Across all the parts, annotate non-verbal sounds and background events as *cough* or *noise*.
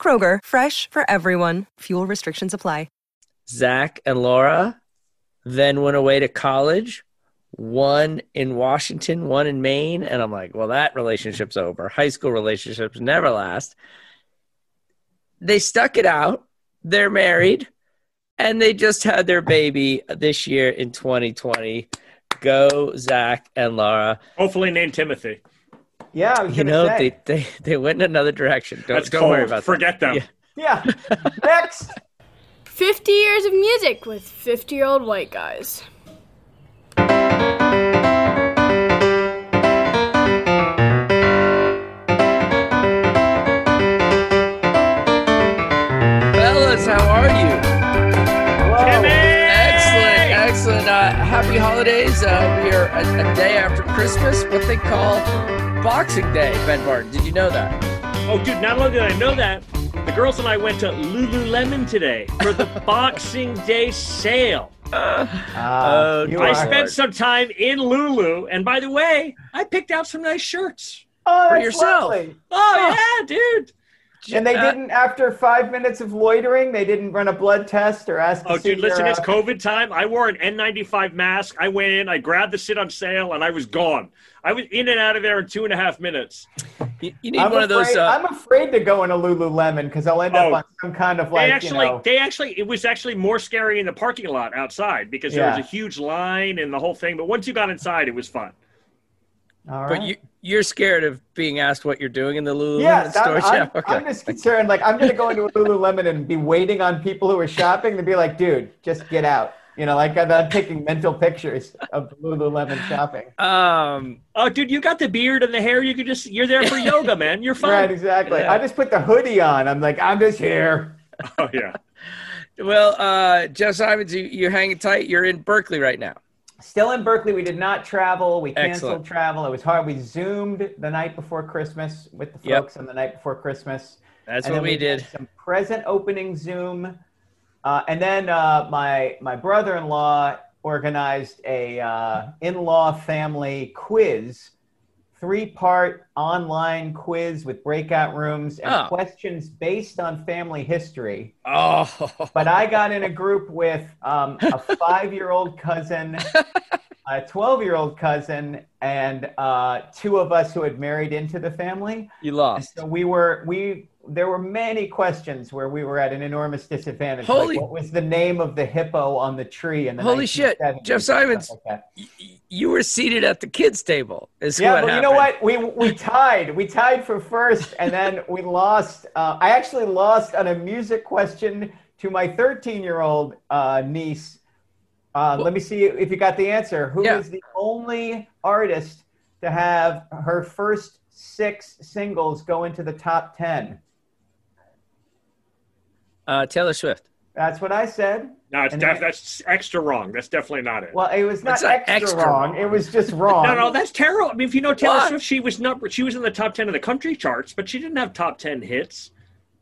Kroger, fresh for everyone. Fuel restrictions apply. Zach and Laura then went away to college, one in Washington, one in Maine. And I'm like, well, that relationship's over. High school relationships never last. They stuck it out. They're married and they just had their baby this year in 2020. Go, Zach and Laura. Hopefully named Timothy. Yeah, I was You know, say. they, they, they went in another direction. Don't, That's don't cold. worry about Forget that. them. Yeah. Yeah. *laughs* Next. 50 years of music with 50 year old white guys. Fellas, how are you? Hello. Excellent, excellent. Uh, happy holidays. Uh, we are a, a day after Christmas, what they call Boxing Day. Ben Barton, did you know that? Oh, dude, not only did I know that, the girls and I went to Lululemon today for the *laughs* Boxing Day sale. Oh, you I are- spent some time in Lulu, and by the way, I picked out some nice shirts. oh, for that's yourself. lovely. Oh, yeah, dude. And they Uh, didn't, after five minutes of loitering, they didn't run a blood test or ask. to Oh, see dude, listen, your, it's uh, COVID time. I wore an N95 mask. I went in, I grabbed the sit on sale, and I was gone. I was in and out of there in two and a half minutes. You, you need I'm one of afraid, those. Uh, I'm afraid to go into Lululemon because I'll end up Oh. on some kind of They like, actually, you know. they actually, it was actually more scary in the parking lot outside because there was a huge line and the whole thing. But once you got inside, it was fun. All but you, you're scared of being asked what you're doing in the Lululemon Yes, store. I'm, I'm, yeah, okay. I'm just concerned. Like, I'm going to go into a Lululemon and be waiting on people who are shopping to be like, dude, just get out. You know, like I'm, I'm taking mental pictures of Lululemon shopping. um, Oh, dude, you got the beard and the hair. You could just, you're there for yoga, man. You're fine. Right, exactly. Yeah. I just put the hoodie on. I'm like, I'm just here. Oh, yeah. *laughs* well, uh, Jeff Simons, you, you're hanging tight. You're in Berkeley right now. Still in Berkeley. We did not travel. We canceled Excellent. travel. It was hard. We zoomed the night before Christmas with the Yep. folks on the night before Christmas. That's And what then we did. Some present opening Zoom, uh, and then uh, my my brother-in-law organized a uh, in-law family quiz, three-part online quiz with breakout rooms and Oh. questions based on family history. Oh, But I got in a group with um, a *laughs* five-year-old cousin, a twelve-year-old cousin, and uh, two of us who had married into the family. you And lost. so we were we there were many questions where we were at an enormous disadvantage. Holy- like what was the name of the hippo on the tree the Holy shit, Jeff Simons. like. Y- You were seated at the kids' table. Is Yeah, but you know what? We we tied. We tied for first, and then we lost. Uh, I actually lost on a music question to my 13 year old uh, niece. Uh, let me see if you got the answer. Who is Yeah. the only artist to have her first six singles go into the top 10? Uh, Taylor Swift. That's what I said. No, it's def- that's extra wrong. That's definitely not it. Well, it was not, It's not extra, extra wrong. wrong. It was just wrong. *laughs* no, no, that's terrible. I mean, if you know Taylor Why? Swift, she was number, she was in the top ten of the country charts, but she didn't have top ten hits.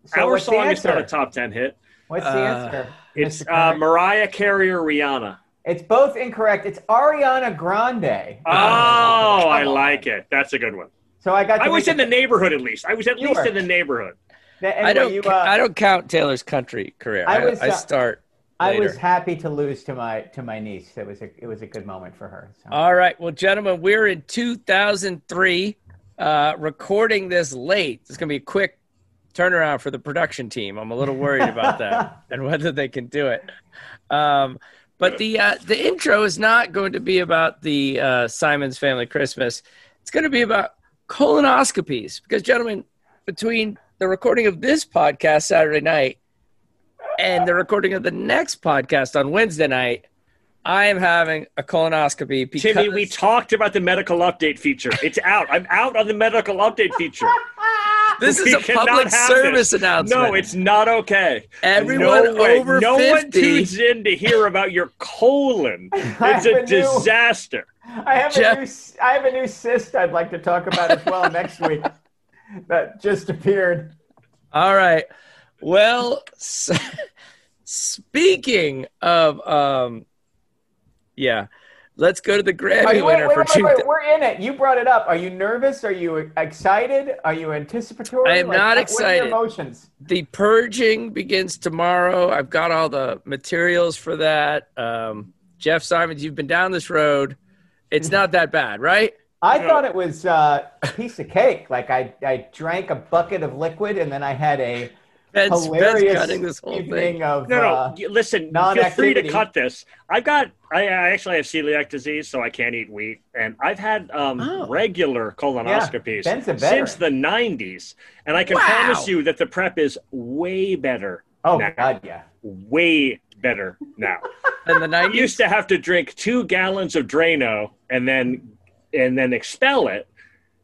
So Our song is not a top ten hit. What's the Uh, answer? It's uh, Mariah Carey or Rihanna. It's both incorrect. It's Ariana Grande. Oh, I like it. That's a good one. So I got. I was in the neighborhood at least. I was at You least were. in the neighborhood. Anyway, I don't. You, uh, I don't count Taylor's country career. I I, was, I uh, start. I later. was happy to lose to my to my niece. It was a it was a good moment for her. So. All right. Well, gentlemen, we're in 2003, uh, recording this late. It's going to be a quick turnaround for the production team. I'm a little worried about *laughs* that and whether they can do it. Um, but the uh, the intro is not going to be about the uh, Simon's Family Christmas. It's going to be about colonoscopies because, gentlemen, between the recording of this podcast Saturday night and the recording of the next podcast on Wednesday night, I am having a colonoscopy because Timmy, we talked about the medical update feature. It's out. I'm out on the medical update feature. *laughs* This We is a public service this. announcement. No, it's not okay. Everyone no way. over no one 50. tunes in to hear about your colon. *laughs* It's have a a new- disaster. I have Jeff- a new I have a new cyst I'd like to talk about as well next week. *laughs* That just appeared. All right. Well, speaking of, um, yeah, let's go to the Grammy wait, winner wait, for wait, two. wait, We're in it. You brought it up. Are you nervous? Are you excited? Are you anticipatory? I am not What are excited. your emotions? the purging begins tomorrow. I've got all the materials for that. Um, Jeff Simons, you've been down this road. It's not that bad, right? I thought it was uh, a piece of cake. Like I, I drank a bucket of liquid and then I had a Ben's, Ben's hilarious cutting this whole evening thing. of No, no. uh, listen, feel free to cut this. I've got. I, I actually have celiac disease, so I can't eat wheat, and I've had um, Oh. regular colonoscopies Ben's a since the '90s, and I can Wow. promise you that the prep is way better. oh now. god, yeah. Way better now. *laughs* In the I used to have to drink two gallons of Drano and then and then expel it.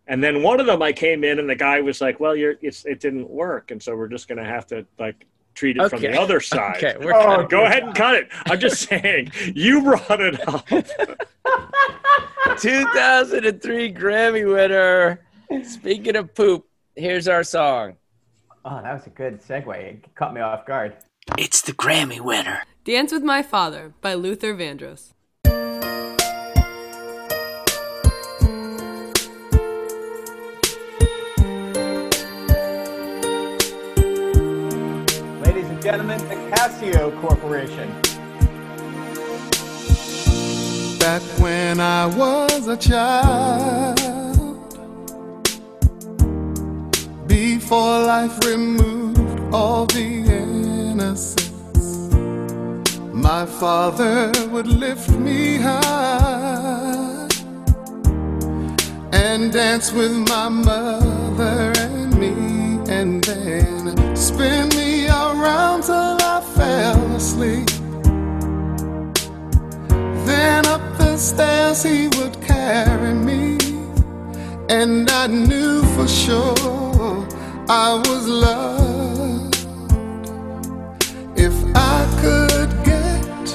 And then one of them, I came in and the guy was like, "Well, you're it's it didn't work, and so we're just going to have to like treat it from the other *laughs* side." Okay, we're Oh. Go ahead and cut it. I'm just *laughs* saying, you brought it up. *laughs* 2003 Grammy winner. Speaking of poop, here's our song. Oh, that was a good segue. It caught me off guard. It's the Grammy winner. Dance with My Father by Luther Vandross. Casio Corporation. Back when I was a child, before life removed all the innocence, my father would lift me high and dance with my mother and me, and then spin me around till fell asleep. Then up the stairs he would carry me, and I knew for sure I was loved. If I could get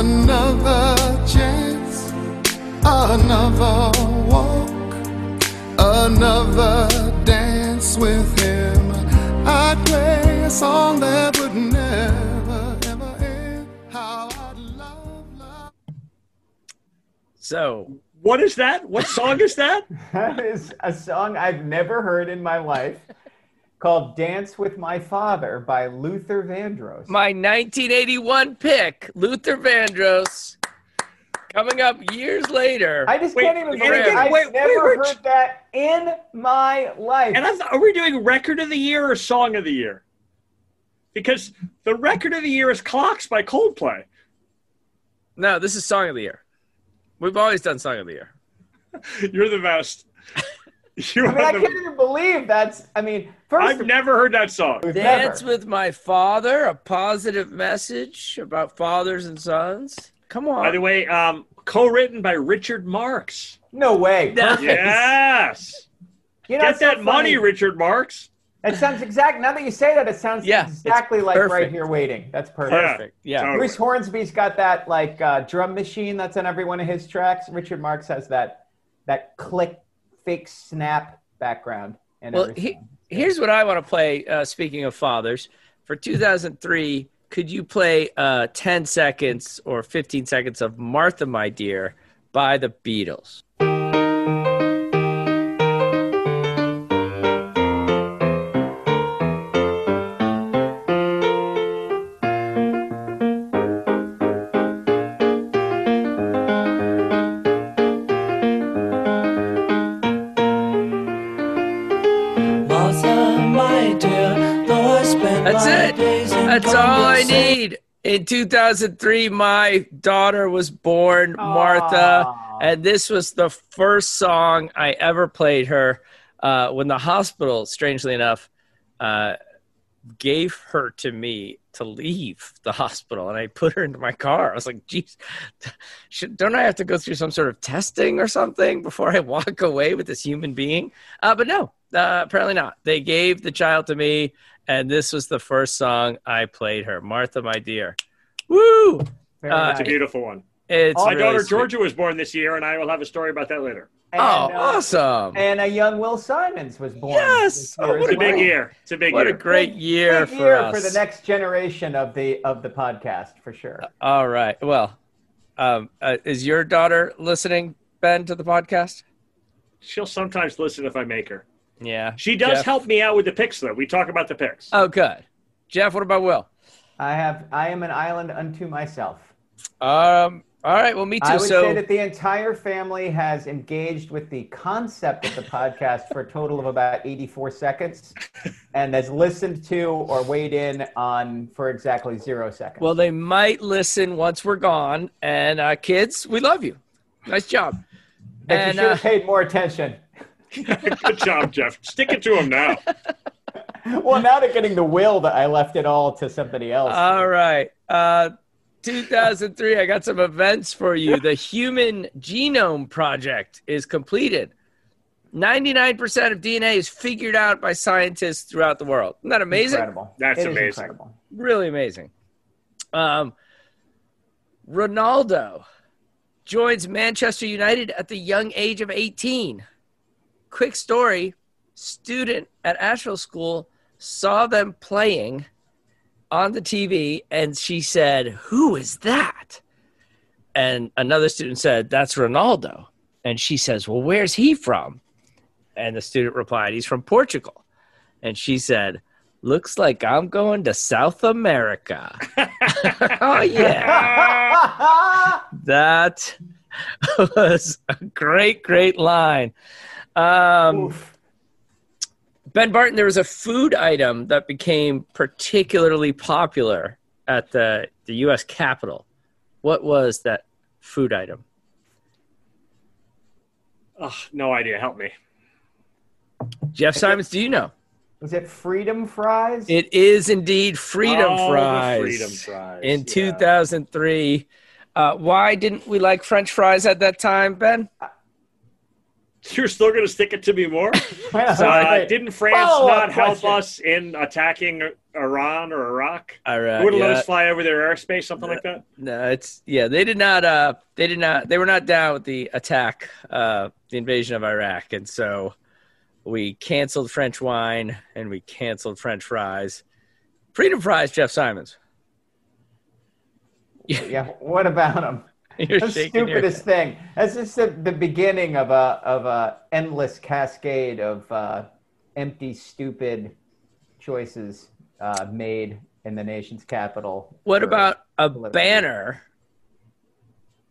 another chance, another walk, another dance with him, I'd play a song that would never, ever end. How I'd love, love. So, What is that? What song is that? *laughs* That is a song I've never heard in my life called Dance with My Father by Luther Vandross. my 1981 pick, Luther Vandross, coming up years later. I just Wait, can't even believe again, I've wait, never wait, heard Rich. that in my life. And I thought, are we doing record of the year or song of the year? Because the record of the year is Clocks by Coldplay. no, this is Song of the Year. We've always done Song of the Year. *laughs* You're the best. *laughs* You I mean, I are can't even believe that's. I mean, 1st I've never heard that song. Dance with My Father, a positive message about fathers and sons. Come on. By the way, um, co-written by Richard Marx. No way. *laughs* No. Perfect. Yes. You know, Get it's so that money. Richard Marx. It sounds exact. Now that you say that, it sounds Yeah, exactly like Right. Here Waiting. That's perfect. Yeah. Perfect. Yeah. Totally. Bruce Hornsby's got that like uh, drum machine that's on every one of his tracks. Richard Marx has that that click, fake snap background. And Well, he, here's what I want to play. Uh, speaking of fathers, for 2003, could you play uh, 10 seconds or 15 seconds of Martha, My Dear by the Beatles? In 2003, my daughter was born, Martha, and this was the first song I ever played her uh, when the hospital, strangely enough, uh, gave her to me to leave the hospital and I put her into my car. I was like, geez, *laughs* should, don't I have to go through some sort of testing or something before I walk away with this human being? Uh, but no, uh, apparently not. They gave the child to me, and this was the first song I played her Martha, my dear. Woo! Very Uh, It's a beautiful one. It's My really daughter sweet. Georgia was born this year, and I will have a story about that later. And, Oh, uh, awesome. And a young Will Simons was born. Yes! this Oh, what as a Big year. It's a big What a year. great year Big for year us. for the next generation of the of the podcast for sure. All right. Well, um, uh, is your daughter listening, Ben, to the podcast? She'll sometimes listen if I make her. Yeah. She does Jeff? help me out with the picks, though. We talk about the picks. Oh, good. Jeff, what about Will? I have I am an island unto myself. Um. All right. Well, me too. I would so say that the entire family has engaged with the concept of the podcast for a total of about 84 seconds and has listened to or weighed in on for exactly zero seconds. well, they might listen once we're gone. And uh, kids, we love you. Nice job. But you and, should have uh, paid more attention. *laughs* Good job, Jeff. Stick it to him now. *laughs* *laughs* Well, now they're getting the will that I left it all to somebody else. All right. Uh, 2003. I got some events for you. The Human Genome Project is completed. 99% of DNA is figured out by scientists throughout the world. Isn't that amazing? Incredible. That's It is amazing. incredible. really amazing. Um, Ronaldo joins Manchester United at the young age of 18. Quick story student at Asheville School saw them playing on the TV and she said, Who is that? And another student said, That's Ronaldo. And she says, Well, where's he from? And the student replied, He's from Portugal. And she said, Looks like I'm going to South America. *laughs* oh, yeah. *laughs* That *laughs* was a great, great line. Um, Oof. Ben Barton, there was a food item that became particularly popular at the, the U.S. Capitol. What was that food item? Oh, no idea. Help me. Jeff Simons, do you know? Was it Freedom Fries? It is indeed Freedom Oh, the Fries. Freedom Fries, In yeah. 2003. Uh, why didn't we like French fries at that time, Ben? *laughs* You're still going to stick it to me more? *laughs* So, Uh, didn't France Follow-up not help question. us in attacking Iran or Iraq? All right. Wouldn't let us fly over their airspace, something like that? No, it's yeah. They did not. Uh, they did not. They were not down with the attack, uh, the invasion of Iraq, and so we canceled French wine and we canceled French fries. Freedom fries, Jeff Simons. Yeah. yeah, what about them? *laughs* You're the stupidest thing. That's just the, the beginning of a of a endless cascade of uh, empty, stupid choices uh, made in the nation's capital. What about a political banner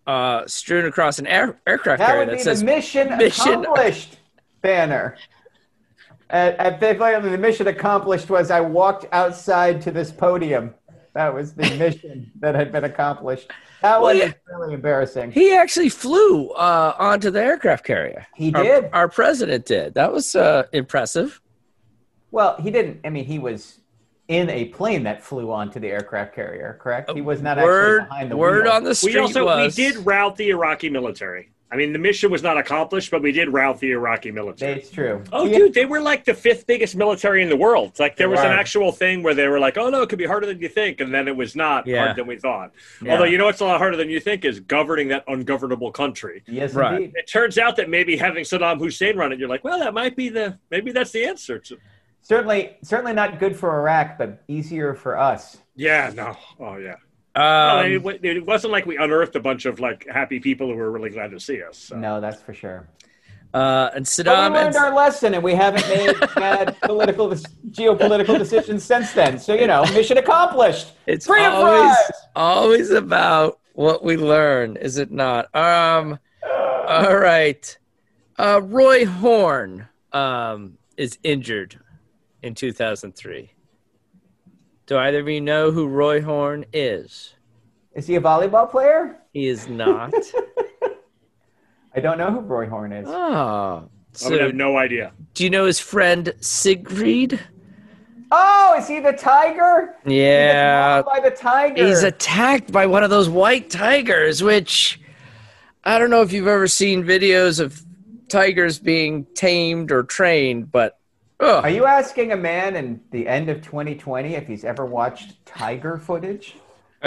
uh, strewn across an air, aircraft that carrier that says the mission, mission- accomplished banner? At, at the mission accomplished was I walked outside to this podium. That was the *laughs* mission that had been accomplished. That Well, one yeah. really embarrassing. He actually flew uh, onto the aircraft carrier. He Our- did? Our, president did. That was uh, impressive. Well, he didn't. I mean, he was in a plane that flew onto the aircraft carrier, correct? He was not word actually behind the word wheel. on the street We also was we did rout the Iraqi military. I mean, the mission was not accomplished, but we did rout the Iraqi military. It's true. Oh, He- dude, they were like the fifth biggest military in the world. It's Like there was an actual thing where they were like, "Oh no, it could be harder than you think," and then it was not Yeah. harder than we thought. Yeah. Although you know what's a lot harder than you think is governing that ungovernable country. Yes, Right. indeed. It turns out that maybe having Saddam Hussein run it, you're like, well, that might be the maybe that's the answer. To, Certainly, certainly not good for Iraq, but easier for us. yeah, no, oh yeah. Well, Um, it, it wasn't like we unearthed a bunch of like happy people who were really glad to see us. so. No, that's for sure. uh, and But Saddam we learned and, our lesson, and we haven't made *laughs* bad political, geopolitical decisions since then. So you know, mission accomplished. it's Free always always about what we learn, is it not? Um, all right. Uh, Roy Horn um, is injured in 2003. Do either of you know who Roy Horn is? Is he a volleyball player? He is not. *laughs* I don't know who Roy Horn is. oh. I would So, have no idea. do you know his friend Siegfried? Oh, is he the tiger? Yeah, mauled by the tiger. he's attacked by one of those white tigers, which I don't know if you've ever seen videos of tigers being tamed or trained, but ugh. Are you asking a man in the end of 2020 if he's ever watched tiger footage?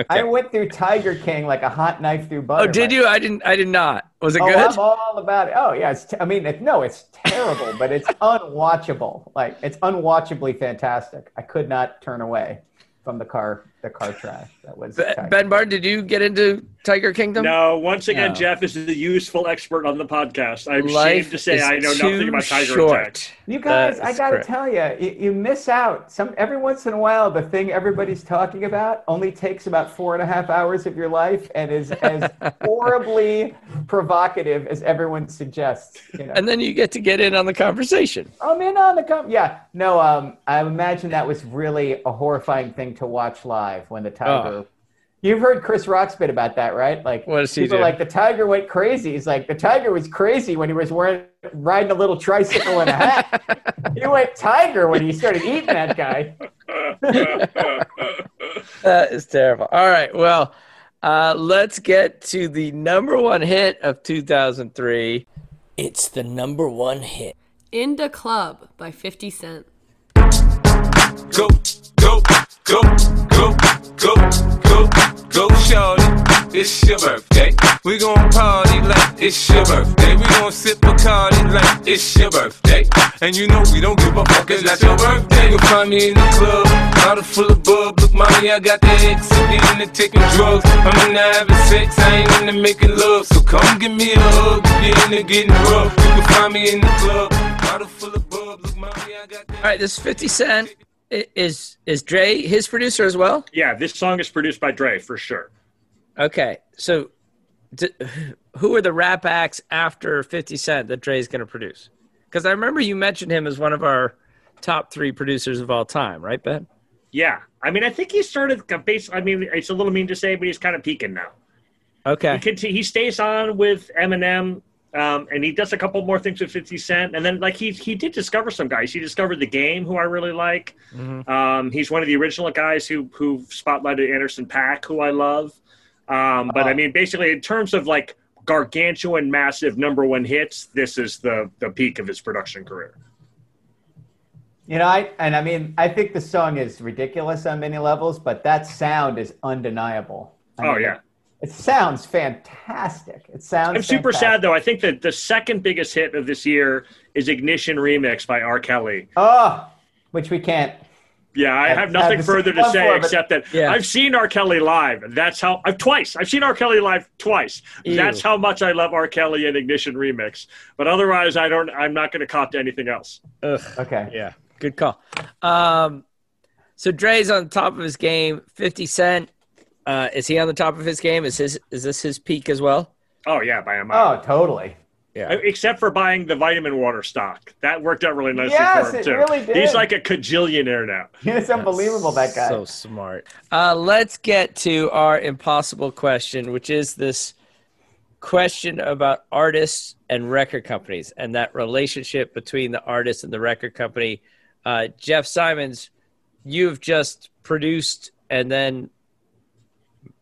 I went through Tiger King like a hot knife through butter. Oh, did you? I didn't. I did not. Was it Oh, good? I'm all about it. Oh, yeah. It's t- I mean, it, no, it's terrible, but it's *laughs* unwatchable. Like, it's unwatchably fantastic. I could not turn away from the car, the car trash. That was Ben Bard, did you get into Tiger Kingdom? No, once again, No. Jeff is the useful expert on the podcast. I'm Life ashamed to say I know nothing about tiger short. attacks. You guys, That I gotta correct. tell you, you, you miss out. Some every once in a while, the thing everybody's talking about only takes about four and a half hours of your life and is as *laughs* horribly provocative as everyone suggests. You know? And then you get to get in on the conversation. I'm in on the com. Yeah, no. Um, I imagine that was really a horrifying thing to watch live when the tiger. Oh. You've heard Chris Rock's bit about that, right? Like, What does he people do? like the tiger went crazy. He's like the tiger was crazy when he was wearing riding a little tricycle and a hat. *laughs* he went tiger when he started eating that guy. *laughs* That is terrible. All right. Well, uh, let's get to the number one hit of 2003. It's the number one hit. In the Club by 50 Cent. go, go, go, go, go, It's your birthday. We gon' party like it's your birthday. We gon' sip Bacardi like it's your birthday. And you know we don't give a fuck, it's not your birthday. You'll find me in the club, bottle full of bub. Look, mommy, I got the X, I'm the taking drugs. I'm into having sex, I ain't into making love. So come give me a hug if you're into getting rough. You can find me in the club, bottle full of bub. Look, mommy, I got the All right. This 50 Cent. Is is Dre his producer as well? Yeah, this song is produced by Dre for sure. Okay. So, d- who are the rap acts after 50 Cent that Dre's going to produce? Because I remember you mentioned him as one of our top three producers of all time, right, Ben? Yeah, I mean, I think he started base. I mean, it's a little mean to say, but he's kind of peaking now. He, Okay. he stays on with Eminem, um, and he does a couple more things with Fifty Cent, and then like he he did discover some guys. He discovered the game, who I really like. Um, he's one of the original guys who who spotlighted Anderson .Paak, who I love. Um, but I mean, basically, in terms of like gargantuan, massive number one hits, this is the the peak of his production career. You know, I and I mean, I think the song is ridiculous on many levels, but that sound is undeniable. I Oh mean, yeah. it sounds fantastic. It sounds. I'm super fantastic. sad though. I think that the second biggest hit of this year is Ignition Remix by R. Kelly. Oh, which we can't. Yeah, I Have- have nothing further to say one for, but- except that Yeah. I've seen R. Kelly live. That's how I've twice. I've seen R. Kelly live twice. Ew. That's how much I love R. Kelly and Ignition Remix. But otherwise, I don't. I'm not going to cop to anything else. Ugh. Okay. Yeah, good call. Um, so Dre's on top of his game. Fifty Cent, uh, is he on the top of his game? Is his is this his peak as well? Oh yeah, by a mile. Oh, totally. Yeah. Except for buying the vitamin water stock, that worked out really nicely Yes, for him it too. really did. He's like a cajillionaire now. *laughs* It's unbelievable that guy. So smart. Uh, let's get to our impossible question, which is this question about artists and record companies and that relationship between the artist and the record company. Uh, Jeff Simons, you've just produced and then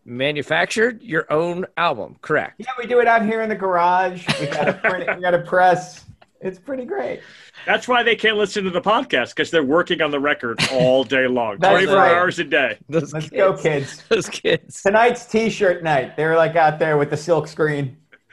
manufactured your own album, correct? yeah, we do it out here in the garage. We got a *laughs* print, we got a press. It's pretty great. That's why they can't listen to the podcast because they're working on the record all day long, *laughs* 24 right. hours a day. Those Let's kids, go, kids. Those kids. Tonight's T-shirt night. They're like out there with the silk screen. *laughs*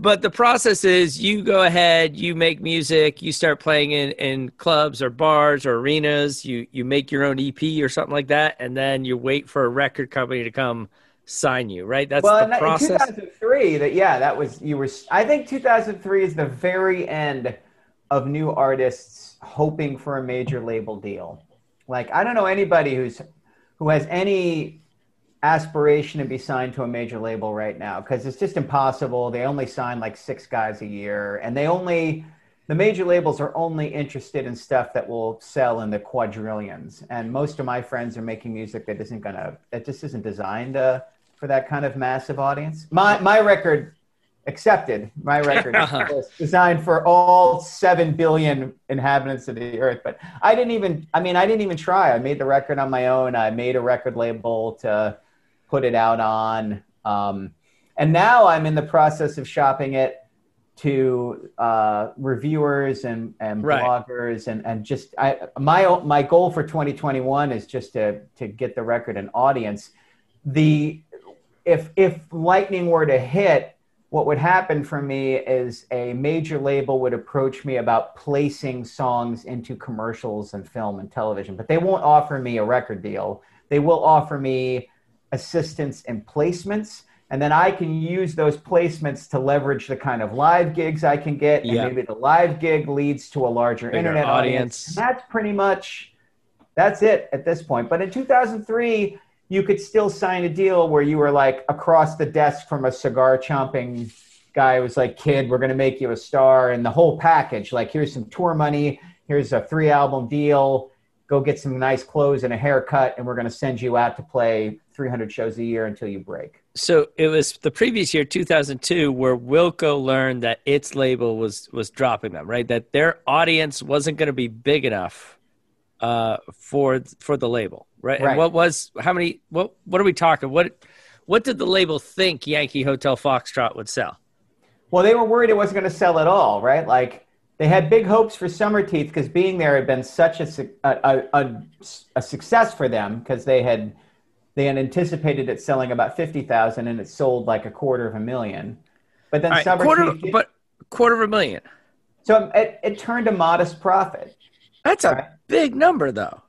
But the process is you go ahead, you make music, you start playing in, in clubs or bars or arenas, you you make your own EP or something like that, and then you wait for a record company to come sign you, right? That's well, the in, in 2003, that yeah, that was you were. I think 2003 is the very end of new artists hoping for a major label deal. Like I don't know anybody who's who has any aspiration to be signed to a major label right now because it's just impossible. They only sign like six guys a year, and they only the major labels are only interested in stuff that will sell in the quadrillions. And most of my friends are making music that isn't gonna that just isn't designed uh, for that kind of massive audience. My my record accepted. My record *laughs* was designed for all seven billion inhabitants of the earth. But I didn't even. I mean, I didn't even try. I made the record on my own. I made a record label to put it out on. Um, and now I'm in the process of shopping it to uh, reviewers and, and Right. bloggers and, and just I, my my goal for 2021 is just to to get the record an audience. The if if lightning were to hit, what would happen for me is a major label would approach me about placing songs into commercials and film and television, but they won't offer me a record deal. They will offer me assistance and placements. And then I can use those placements to leverage the kind of live gigs I can get. And Yeah. maybe the live gig leads to a larger Bigger internet audience. audience. And that's pretty much that's it at this point. But in 2003, you could still sign a deal where you were like across the desk from a cigar chomping guy who was like, kid, we're going to make you a star. And the whole package, like, here's some tour money, here's a three album deal, go get some nice clothes and a haircut, and we're going to send you out to play 300 shows a year until you break. So it was the previous year, 2002, where Wilco learned that its label was was dropping them, right? That their audience wasn't going to be big enough uh, for for the label, right? Right. And what was how many? What what are we talking? What what did the label think Yankee Hotel Foxtrot would sell? Well, they were worried it wasn't going to sell at all, right? Like they had big hopes for Summerteeth because being there had been such a, a, a, a, a success for them because they had they had anticipated it selling about fifty thousand and it sold like a quarter of a million. But then right, quarter, Teeth, but quarter of a million. so it, it turned a modest profit. That's a Right. big number, though.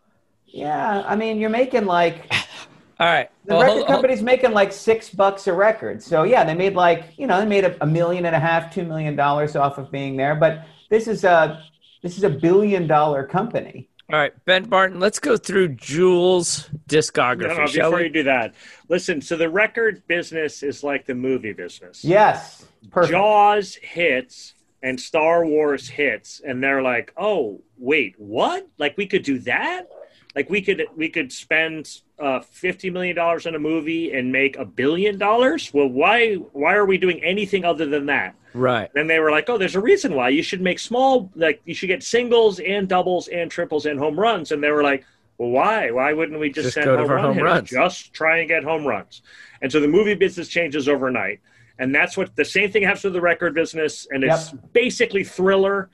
Yeah, I mean you're making like *laughs* All right, the well, record hold- hold- company's making like six bucks a record. So yeah, they made like you know they made a, a million and a half, two million dollars off of being there. But this is a this is a billion dollar company. All right, Ben Barton. Let's go through Jewel's discography. No, no, shall before we? you do that, listen. So the record business is like the movie business. Yes, perfect. Jaws hits and Star Wars hits, and they're like, "Oh, wait, what? Like we could do that? Like we could we could spend uh, fifty million dollars on a movie and make a billion dollars? Well, why why are we doing anything other than that?" Right. Then they were like, "Oh, there's a reason why you should make small, like you should get singles and doubles and triples and home runs." And they were like, "Well, why? Why wouldn't we just, Just send go home, for run home runs." Just try and get home runs." And so the movie business changes overnight, and that's what the same thing happens with the record business, and it's basically thriller.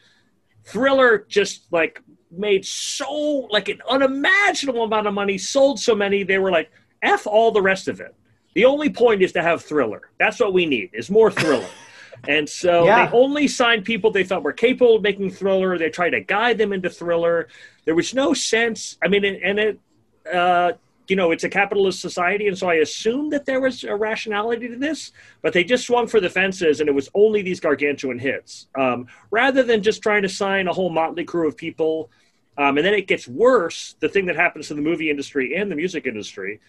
Thriller just like made so like an unimaginable amount of money, sold so many, they were like, "F all the rest of it." The only point is to have thriller. That's what we need. Is more thriller. *laughs* And so Yeah. they only signed people they thought were capable of making thriller. They tried to guide them into thriller. There was no sense. I mean, and it, uh, you know, it's a capitalist society, and so I assumed that there was a rationality to this. But they just swung for the fences, and it was only these gargantuan hits, um, rather than just trying to sign a whole motley crew of people. Um, and then it gets worse. The thing that happens to the movie industry and the music industry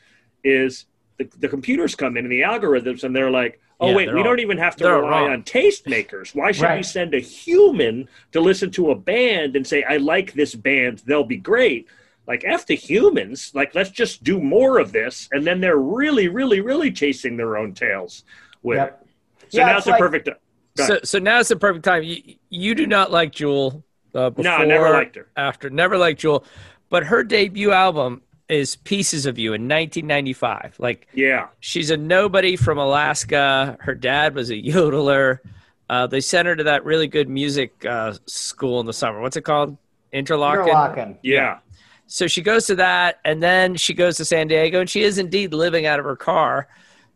is the, the computers come in and the algorithms, and they're like, "Oh Yeah, wait, we all- don't even have to rely wrong. on tastemakers. Why should we send a human to listen to a band and say, I like this band, they'll be great? Like, F the humans. Like, let's just do more of this. And then they're really, really, really chasing their own tails with Yep. it. So Yeah, now it's it's a like- perfect. Go So, so now is the perfect time. You, you do not like Jewel. Uh, before, No, I never liked her. After, never liked Jewel, but her debut album is "Pieces of You" in 1995. Like yeah. she's a nobody from Alaska. Her dad was a yodeler. Uh, they sent her to that really good music uh, school in the summer. What's it called? Interlochen. Interlocking. Yeah. So she goes to that, and then she goes to San Diego, and she is indeed living out of her car,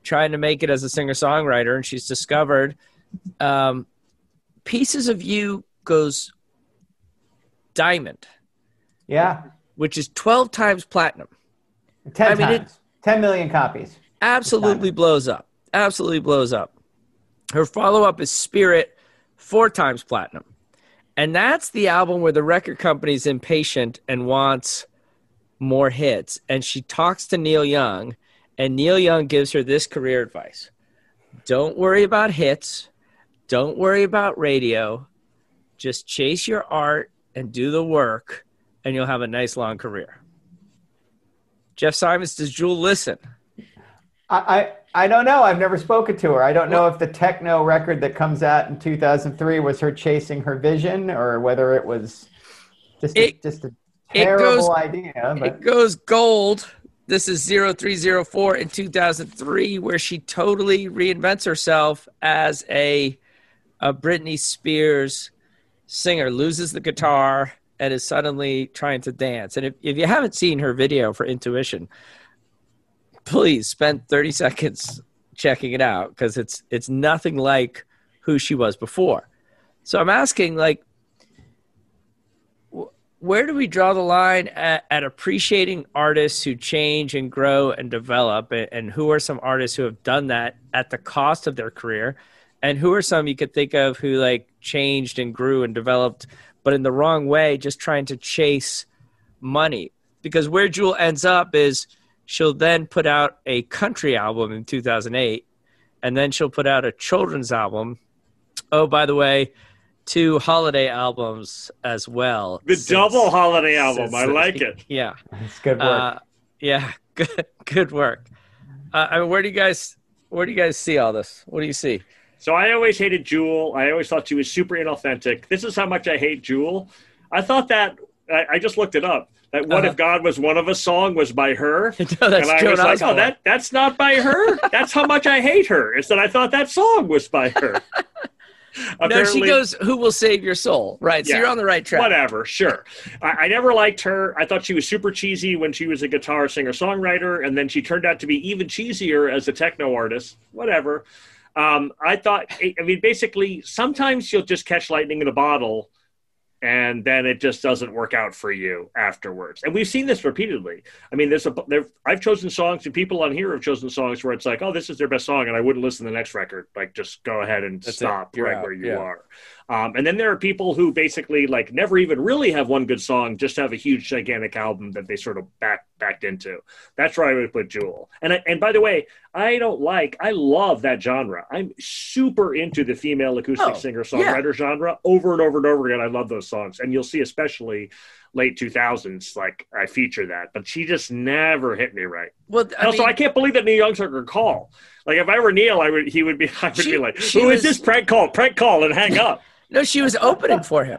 trying to make it as a singer songwriter. And she's discovered um, Pieces of You goes diamond, Yeah, which is 12 times platinum. ten I mean, it- ten million copies. Absolutely blows up. Absolutely blows up. Her follow up is Spirit, four times platinum. And that's the album where the record company's impatient and wants more hits. And she talks to Neil Young, and Neil Young gives her this career advice Don't worry about hits, don't worry about radio, just chase your art and do the work, and you'll have a nice long career. Jeff Simons, does Jewel listen? I, I I don't know. I've never spoken to her. I don't know if the techno record that comes out in 2003 was her chasing her vision or whether it was just a, It- just a it terrible goes- idea. But It goes gold. This is 0304 in 2003, where she totally reinvents herself as a, a Britney Spears singer, loses the guitar, and is suddenly trying to dance. And if, if you haven't seen her video for Intuition, please spend 30 seconds checking it out because it's it's nothing like who she was before. So I'm asking, like, where do we draw the line at, at appreciating artists who change and grow and develop and, and who are some artists who have done that at the cost of their career and who are some you could think of who like changed and grew and developed but in the wrong way just trying to chase money because where jewel ends up is she'll then put out a country album in 2008 and then she'll put out a children's album oh by the way two holiday albums as well The since- double holiday album. since I the- like it. *laughs* yeah it's good work. uh, yeah, *laughs* good, good work. Uh, I mean, where do you guys, where do you guys see all this? What do you see? So I always hated Jewel. I always thought she was super inauthentic. This is how much I hate Jewel. I thought that I, I just looked it up. That "What Uh-huh. If God Was One of Us" song was by her, *laughs* No, that's and I Joan was like. "Oh, that that's not by her. that's how much I hate her." Is that I thought that song was by her. *laughs* no, she goes, "Who will save your soul?" Right. So Yeah. you're on the right track. Whatever, sure. I, I never liked her. I thought she was super cheesy when she was a guitar singer songwriter, and then she turned out to be even cheesier as a techno artist. Whatever. Um, I thought, I mean, basically, sometimes you'll just catch lightning in a bottle, and then it just doesn't work out for you afterwards. And we've seen this repeatedly. I mean, there's a there, I've chosen songs, and people on here have chosen songs where it's like, oh, this is their best song, and I wouldn't listen to the next record. Like, just go ahead and That's stop right out. where you Yeah. are. Um, and then there are people who basically like never even really have one good song, just have a huge gigantic album that they sort of back backed into. That's where I would put Jewel. And I, and by the way, I don't like I love that genre. I'm super into the female acoustic Oh, singer songwriter genre over and over and over again. I love those songs, and you'll see especially late 2000s like I feature that, but she just never hit me right. Well, I also, mean, I can't believe that Neil Young's could call. Like if I were Neil, I would he would be *laughs* I would She- be like, "Who is this prank call? Prank call and hang up." No, she was opening for him.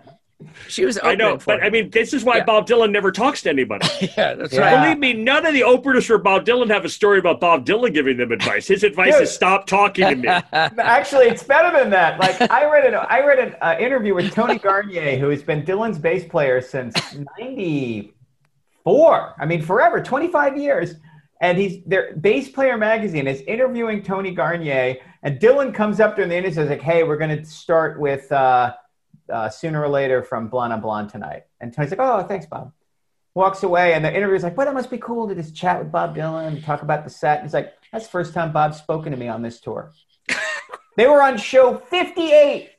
She was I know, for but him. I mean, this is why Yeah. Bob Dylan never talks to anybody. *laughs* yeah, that's Yeah. right. Believe me, none of the openers for Bob Dylan have a story about Bob Dylan giving them advice. His advice Dude. is stop talking to me. *laughs* Actually, it's better than that. Like I read an I read an uh, interview with Tony Garnier, who has been Dylan's bass player since '94. I mean, forever, 25 years. And he's their bass player magazine is interviewing Tony Garnier, and Dylan comes up during the interview and says like, "Hey, we're going to start with uh, uh, sooner or later from Blonde on Blonde tonight." And Tony's like, "Oh, thanks, Bob." Walks away, and the interviewer's like, "Well, it must be cool to just chat with Bob Dylan and talk about the set." And he's like, "That's the first time Bob's spoken to me on this tour." *laughs* They were on show 58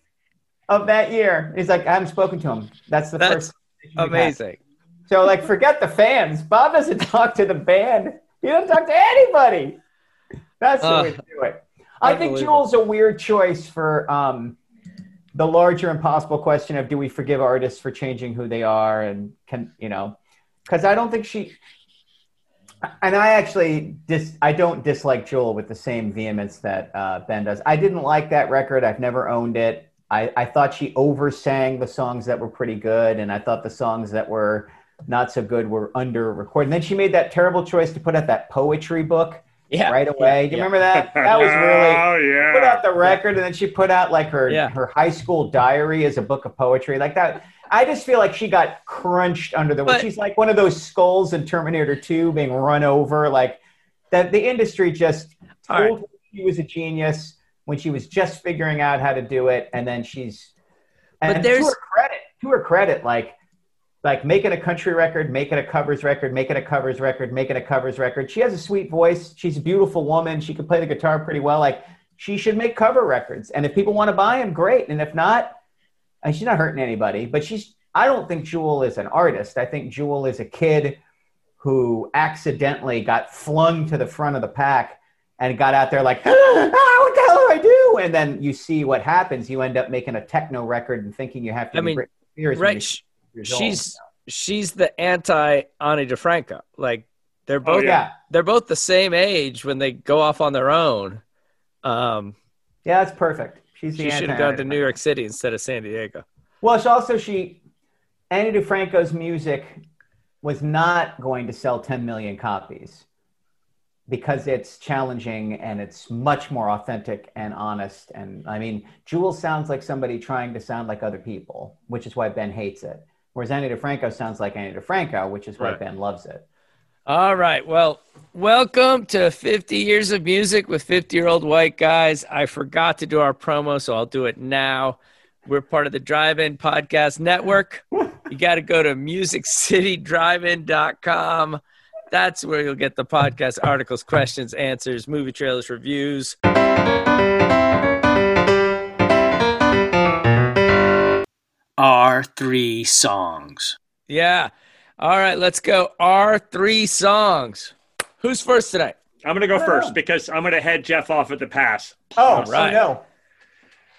of that year. He's like, I haven't spoken to him. That's the That's first. conversation we've had." Amazing. So, like, forget the fans. Bob doesn't *laughs* talk to the band. He doesn't talk to anybody. That's the Uh, way to do it. I think. Jewel's a weird choice for um, the larger impossible question of do we forgive artists for changing who they are and can you know? Because I don't think she. And I actually dis I don't dislike Jewel with the same vehemence that uh, Ben does. I didn't like that record. I've never owned it. I, I thought she oversang the songs that were pretty good, and I thought the songs that were not so good were under recorded. And then she made that terrible choice to put out that poetry book Yeah. right away. Do you yeah. remember that? That was really *laughs* Oh yeah. put out the record, and then she put out like her Yeah. her high school diary as a book of poetry, like that. I just feel like she got crunched under the. But- she's like one of those skulls in Terminator Two being run over. Like that, the industry just All right. told her she was a genius when she was just figuring out how to do it, and then she's. But there's- to her credit, to her credit, like like making a country record, making a covers record, making a covers record, making a covers record. She has a sweet voice. She's a beautiful woman. She can play the guitar pretty well. Like she should make cover records. And if people want to buy them, great. And if not, and she's not hurting anybody. But she's. I don't think Jewel is an artist. I think Jewel is a kid who accidentally got flung to the front of the pack and got out there like, *gasps* ah, what the hell do I do? And then you see what happens. You end up making a techno record and thinking you have to. I be mean, Right. You're sh- years old. She's she's the anti Ani DiFranco. Like They're both Oh, yeah. they're both the same age when they go off on their own. Um, Yeah, that's perfect. She's the she should have gone to New York City instead of San Diego. Well, she also she Ani DiFranco's music was not going to sell 10 million copies because it's challenging and it's much more authentic and honest. And I mean, Jewel's sounds like somebody trying to sound like other people, which is why Ben hates it. Whereas Ani DiFranco sounds like Ani DiFranco, which is why Right. Ben loves it. All right. Well, welcome to 50 Years of Music with 50 year old white guys. I forgot to do our promo, so I'll do it now. We're part of the Drive In Podcast Network. *laughs* You got to go to musiccitydrivein.com. That's where you'll get the podcast articles, questions, answers, movie trailers, reviews. Our three songs. Yeah. All right. Let's go. Our three songs. Who's first tonight? I'm going to go Oh. first because I'm going to head Jeff off at the pass. Oh, right. oh no.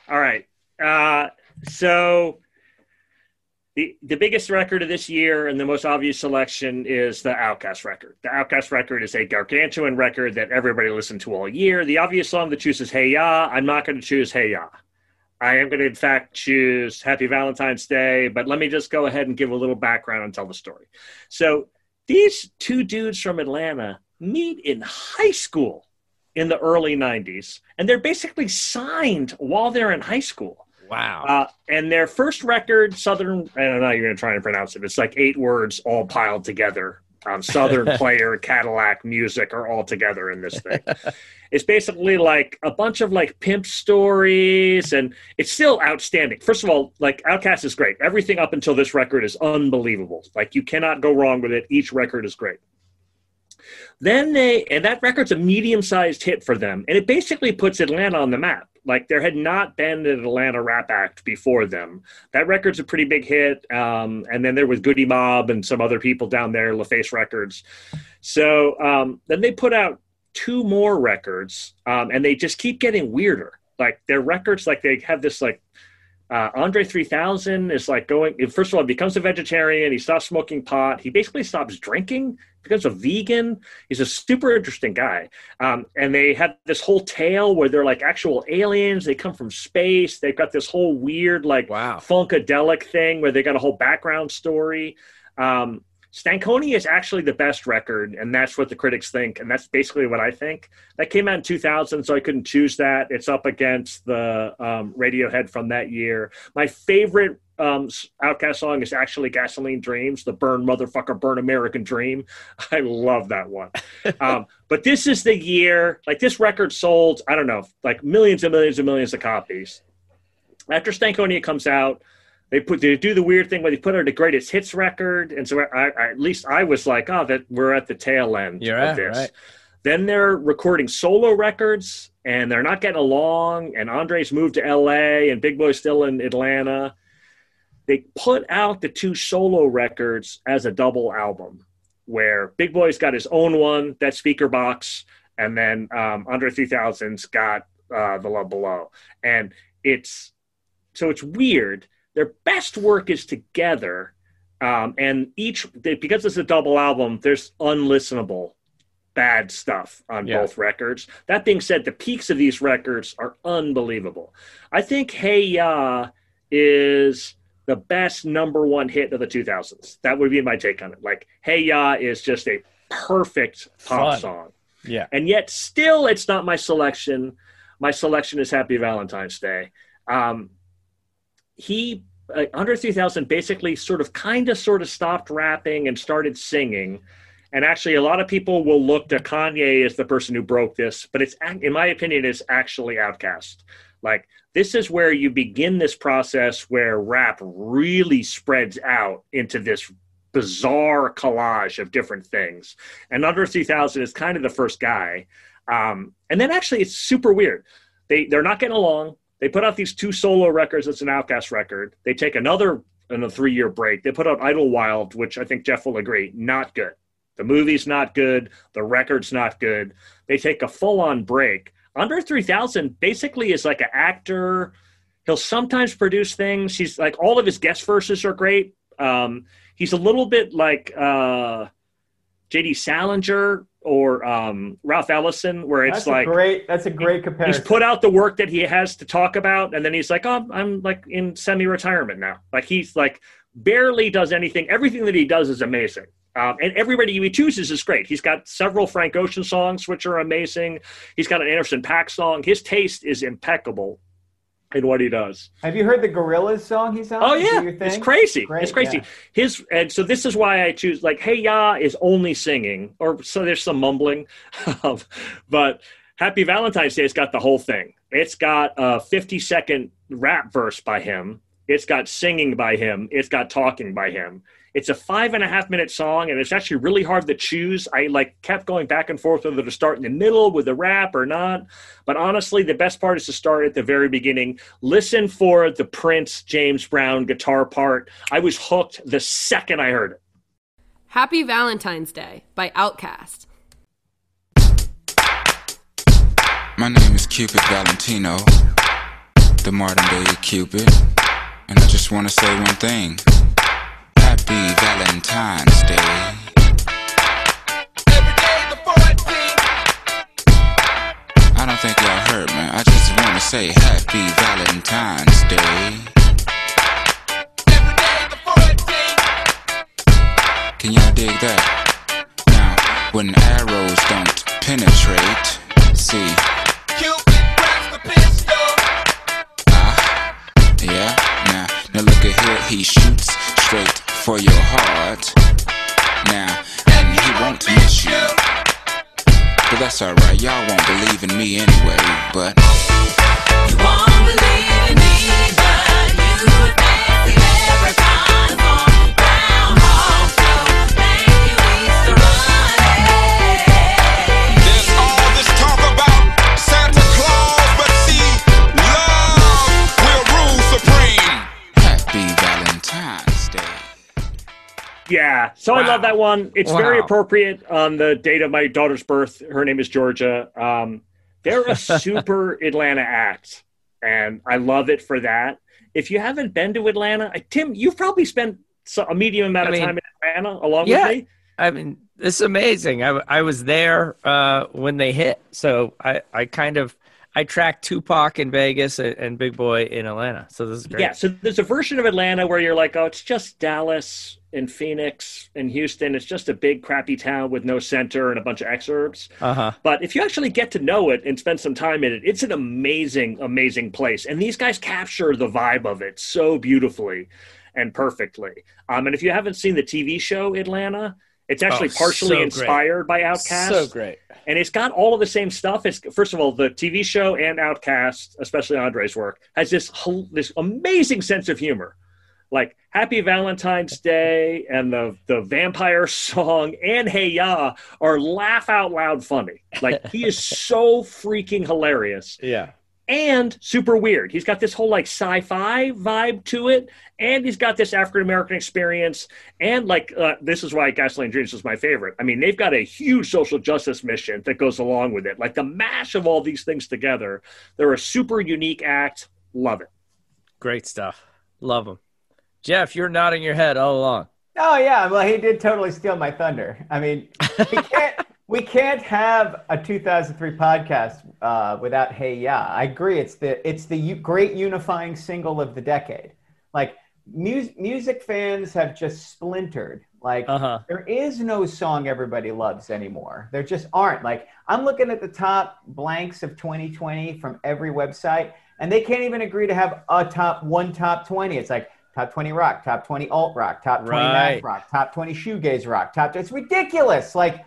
All right. Uh, so the the biggest record of this year and the most obvious selection is the Outkast record. The Outkast record is a gargantuan record that everybody listened to all year. The obvious song that chooses Hey Ya. I'm not going to choose Hey Ya. I am going to, in fact, choose Happy Valentine's Day, but let me just go ahead and give a little background and tell the story. So, these two dudes from Atlanta meet in high school in the early 90s, and they're basically signed while they're in high school. Wow. Uh, and their first record, Southern, I don't know, you're going to try and pronounce it. It's like eight words all piled together. Um, Southern *laughs* Player, Cadillac Music are all together in this thing. it's basically like a bunch of like pimp stories, and it's still outstanding. First of all, like Outkast is great. Everything up until this record is unbelievable. Like you cannot go wrong with it. Each record is great. Then they, and that record's a medium sized hit for them. And it basically puts Atlanta on the map. Like there had not been an Atlanta rap act before them. That record's a pretty big hit. Um, and then there was Goodie Mob and some other people down there, LaFace Records. So um, then they put out two more records um, and they just keep getting weirder. Like their records, like they have this like uh, Andre 3000 is like going, first of all, he becomes a vegetarian. He stops smoking pot. He basically stops drinking, becomes a vegan. He's a super interesting guy. Um, and they have this whole tale where they're like actual aliens. They come from space. They've got this whole weird, like, Wow. funkadelic thing where they got a whole background story. Um, Stankonia is actually the best record, and that's what the critics think, and that's basically what I think. That came out in 2000, so I couldn't choose that. It's up against the um, Radiohead from that year. My favorite um, Outkast song is actually "Gasoline Dreams," the "Burn Motherfucker Burn American Dream." *laughs* I love that one. *laughs* um, but this is the year, like this record sold, I don't know, like millions and millions and millions of copies. After Stankonia comes out, they put they do the weird thing where they put out a greatest hits record, and so I, I, at least I was like, oh, that we're at the tail end of this. right. Then they're recording solo records, and they're not getting along. And Andre's moved to L.A. and Big Boi's still in Atlanta. They put out the two solo records as a double album, where Big Boi's got his own one, that Speakerboxxx, and then um, Andre 3000's got uh, the Love Below, and it's so it's weird. Their best work is together, um, and each they, because it's a double album. There's unlistenable bad stuff on Yeah. both records. That being said, the peaks of these records are unbelievable. I think Hey Ya is the best number one hit of the 2000s. That would be my take on it. Like Hey Ya is just a perfect pop Fun. song. Yeah. And yet still it's not my selection. My selection is Happy Valentine's Day. Um, he uh, Andre 3000 basically sort of kind of sort of stopped rapping and started singing. And actually a lot of people will look to kanye as the person who broke this but it's in my opinion it's actually Outkast. Like this is where you begin this process where rap really spreads out into this bizarre collage of different things. And Andre 3000 is kind of the first guy. Um, and then actually it's super weird. They they're not getting along they put out these two solo records. It's an Outcast record. They take another in a three year break. They put out Idlewild, which I think Jeff will agree, not good. The movie's not good. The record's not good. They take a full on break. Andre 3000 basically is like an actor. He'll sometimes produce things. He's like all of his guest verses are great. Um, he's a little bit like uh, J.D. Salinger or um, Ralph Ellison, where it's That's like a great. That's a great comparison. he's put out the work that he has to talk about, and then he's like, "Oh, I'm like in semi-retirement now." Like he's like barely does anything. Everything that he does is amazing. Um, and everybody he chooses is great. He's got several Frank Ocean songs, which are amazing. He's got an Anderson .Paak song. His taste is impeccable in what he does. Have you heard the Gorillaz song he's on? Oh yeah, it's crazy. Great, it's crazy. yeah. His and so this is why I choose like Hey Ya is only singing, or so there's some mumbling, *laughs* um, but Happy Valentine's Day has got the whole thing. It's got a 50 second rap verse by him. It's got singing by him. It's got talking by him. It's a five and a half minute song, and it's actually really hard to choose. I like kept going back and forth whether to start in the middle with the rap or not. But honestly, the best part is to start at the very beginning. Listen for the Prince James Brown guitar part. I was hooked the second I heard it. Happy Valentine's Day by Outkast. My name is Cupid Valentino, the modern day Cupid, and I just want to say one thing. Happy Valentine's Day. I don't think y'all heard me. I just want to say Happy Valentine's Day. Can y'all dig that? Now, when arrows don't penetrate, see. Cupid grabs the pistol. Ah, yeah, now, now look at here, he shoots straight for your heart. Now, and he won't miss you. But that's alright, y'all won't believe in me anyway, but. You won't believe in me, but you Yeah, so I love that one. It's very appropriate on the date of my daughter's birth. Her name is Georgia. Um, they're a *laughs* super Atlanta act, and I love it for that. If you haven't been to Atlanta, Tim, you've probably spent a medium amount I of time in Atlanta along yeah. with me. I mean, this is amazing. I, I was there uh, when they hit, so I, I kind of I tracked Tupac in Vegas and, and Big Boi in Atlanta. So this is great. Yeah, so there's a version of Atlanta where you're like, oh, it's just Dallas and Phoenix and Houston. It's just a big crappy town with no center and a bunch of exurbs. Uh huh. But if you actually get to know it and spend some time in it, it's an amazing, amazing place. And these guys capture the vibe of it so beautifully and perfectly. Um, and if you haven't seen the TV show Atlanta, it's actually Oh, partially so inspired by Outkast. So great. And it's got all of the same stuff. It's first of all, the TV show and Outkast, especially Andre's work, has this this amazing sense of humor. Like Happy Valentine's Day and the the vampire *laughs* song and Hey Ya are laugh out loud funny. Like he is *laughs* so freaking hilarious Yeah. and super weird. He's got this whole like sci-fi vibe to it, and he's got this African American experience, and like uh, this is why Gasoline Dreams is my favorite. I mean, they've got a huge social justice mission that goes along with it. Like the mash of all these things together, they're a super unique act. Love it. Great stuff. Love them. Jeff, you're nodding your head all along. Oh yeah, well he did totally steal my thunder. I mean, we can't *laughs* we can't have a 2003 podcast uh, without Hey Ya. I agree. It's the it's the u- great unifying single of the decade. Like mu- music fans have just splintered. Like Uh-huh. there is no song everybody loves anymore. There just aren't. Like I'm looking at the top blanks of 2020 from every website, and they can't even agree to have a top one top 20. It's like top 20 rock, top 20 alt rock, top 20 Right. math rock, top 20 shoegaze rock, top. It's ridiculous. Like,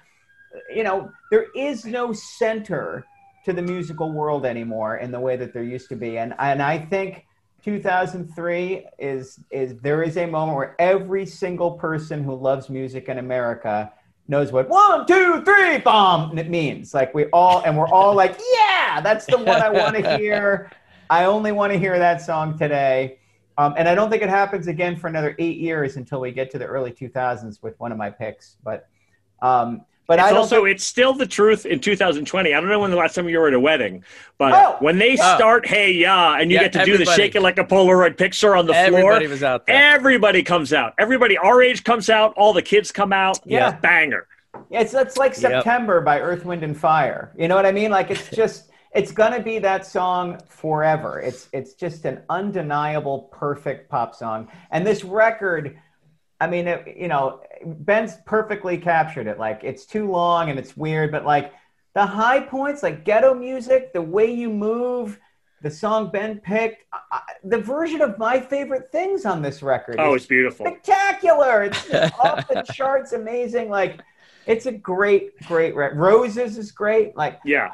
you know, there is no center to the musical world anymore in the way that there used to be, and and I think 2003 is is there is a moment where every single person who loves music in America knows what one, two, three, bomb it means. Like we all and we're all like, yeah, that's the one I want to *laughs* hear. I only want to hear that song today. Um, and I don't think it happens again for another eight years until we get to the early 2000s with one of my picks. But, um, but it's I don't also it's still the truth in 2020. I don't know when the last time you were at a wedding, but Oh! when they Oh. start Hey Ya" and you Yeah, get to do the everybody. shake it like a Polaroid picture on the Everybody floor, was out there. everybody comes out. Everybody our age comes out. All the kids come out. Yeah. banger. Yeah, It's it's like Yep. September by Earth, Wind and Fire. You know what I mean? Like it's *laughs* just it's gonna be that song forever. It's it's just an undeniable, perfect pop song. And this record, I mean, it, you know, Ben's perfectly captured it. Like it's too long and it's weird, but like the high points, like ghetto music, the way you move. The song Ben picked, I- I- the version of my favorite things on this record. Oh, it's beautiful. spectacular. It's just *laughs* off the charts, amazing. Like, it's a great, great record. Roses is great. Like, Yeah.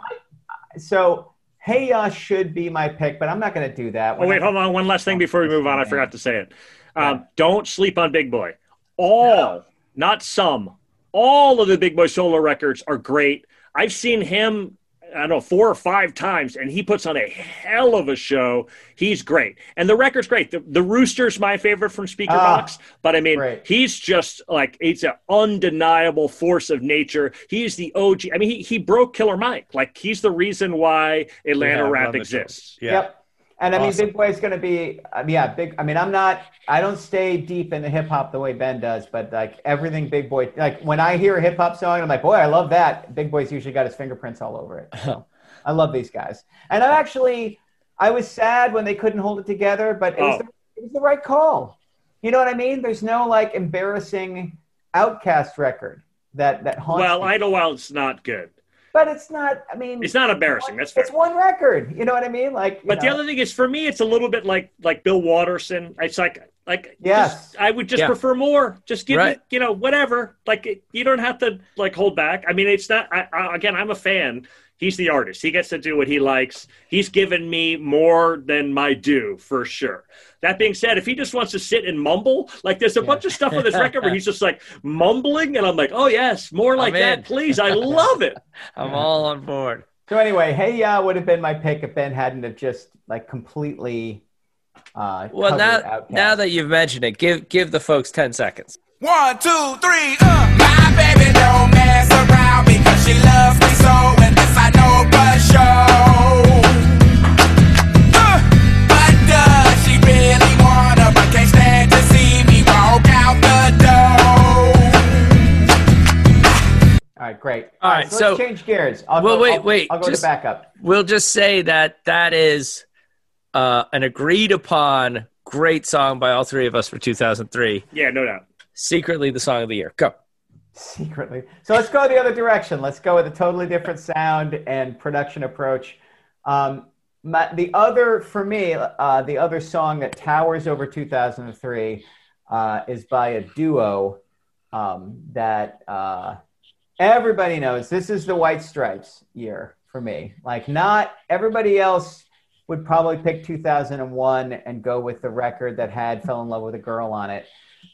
So Hey Ya should be my pick, but I'm not going to do that. Oh wait, hold on. One last thing before we move on. I forgot to say it. Um, don't sleep on Big Boi. All, not some, all of the Big Boi solo records are great. I've seen him. I don't know four or five times, and he puts on a hell of a show. He's great, and the record's great. The, the Rooster's my favorite from Speaker Ah, Box, but I mean, he's just like it's an undeniable force of nature. He's the OG. I mean, he, he broke Killer Mike. Like he's the reason why Atlanta Yeah, rap love it. exists. Yep. And I mean, Awesome. Big Boi's going to be, um, yeah, big. I mean, I'm not, I don't stay deep in the hip hop the way Ben does, but like everything Big Boi, like when I hear a hip hop song, I'm like, boy, I love that. Big Boi's usually got his fingerprints all over it. So I love these guys. And I actually, I was sad when they couldn't hold it together, but it was, Oh. the, it was the right call. You know what I mean? There's no like embarrassing Outkast record that, that haunts Well, me. Idlewild's not good. But it's not, I mean, It's not embarrassing. That's fair. it's one record. You know what I mean? Like, you But the other thing is, for me, it's a little bit like like Bill Watterson. It's like like Yes. just- I would just Yeah. prefer more. Just give Right. me, you know, whatever. Like you don't have to like hold back. I mean, it's not. I, I, again, I'm a fan. He's the artist. He gets to do what he likes. He's given me more than my due for sure. That being said, if he just wants to sit and mumble, like there's a bunch of stuff on this record where he's just like mumbling, and I'm like, oh yes, more like that, please. I *laughs* love it. I'm all on board. So anyway, Hey Ya would have been my pick if Ben hadn't have just like completely. Uh, Well, now Outkast. now that you've mentioned it, give give the folks ten seconds. One, two, three, uh. My baby don't mess around because she loves me so, and this I know for sure. Uh, but does she really wanna, but can't stand to see me walk out the door? All right, great. All right, so, so- let's change gears. I'll Well, go, wait, I'll, wait, I'll go just- to backup. We'll just say that that is uh, an agreed upon great song by all three of us for 2003. Yeah, no doubt. Secretly, the song of the year. Go. Secretly. So let's go the other direction. Let's go with a totally different sound and production approach. Um, my, the other, for me, uh, the other song that towers over 2003 uh, is by a duo um, that uh, everybody knows. This is the White Stripes year for me. Like, not everybody else would probably pick 2001 and go with the record that had Fell in Love with a Girl on it.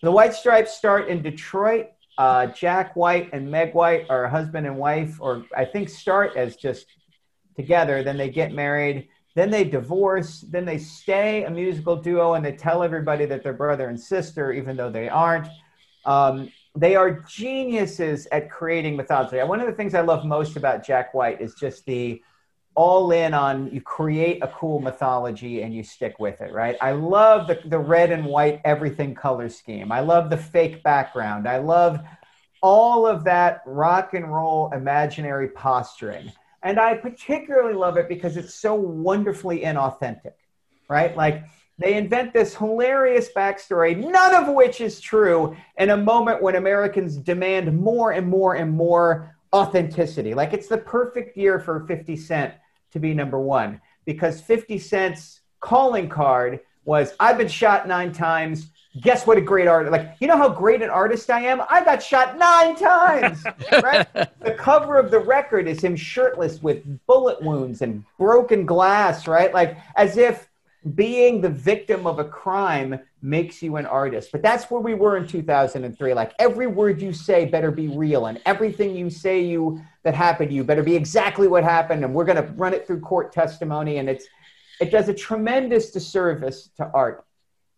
The White Stripes start in Detroit. Uh, Jack White and Meg White are husband and wife, or I think start as just together. Then they get married. Then they divorce. Then they stay a musical duo and they tell everybody that they're brother and sister, even though they aren't. Um, they are geniuses at creating mythology. One of the things I love most about Jack White is just the all in on you create a cool mythology and you stick with it, right? I love the, the red and white everything color scheme. I love the fake background. I love all of that rock and roll imaginary posturing. And I particularly love it because it's so wonderfully inauthentic, right? Like they invent this hilarious backstory, none of which is true, in a moment when Americans demand more and more and more authenticity. Like it's the perfect year for 50 Cent to be number one because 50 Cent's calling card was I've been shot nine times. Guess what a great artist like you know how great an artist I am? I got shot nine times. *laughs* right? The cover of the record is him shirtless with bullet wounds and broken glass, right? Like as if being the victim of a crime makes you an artist. But that's where we were in 2003. Like every word you say better be real, and everything you say you that happened to you better be exactly what happened. And we're going to run it through court testimony. And it's it does a tremendous disservice to art.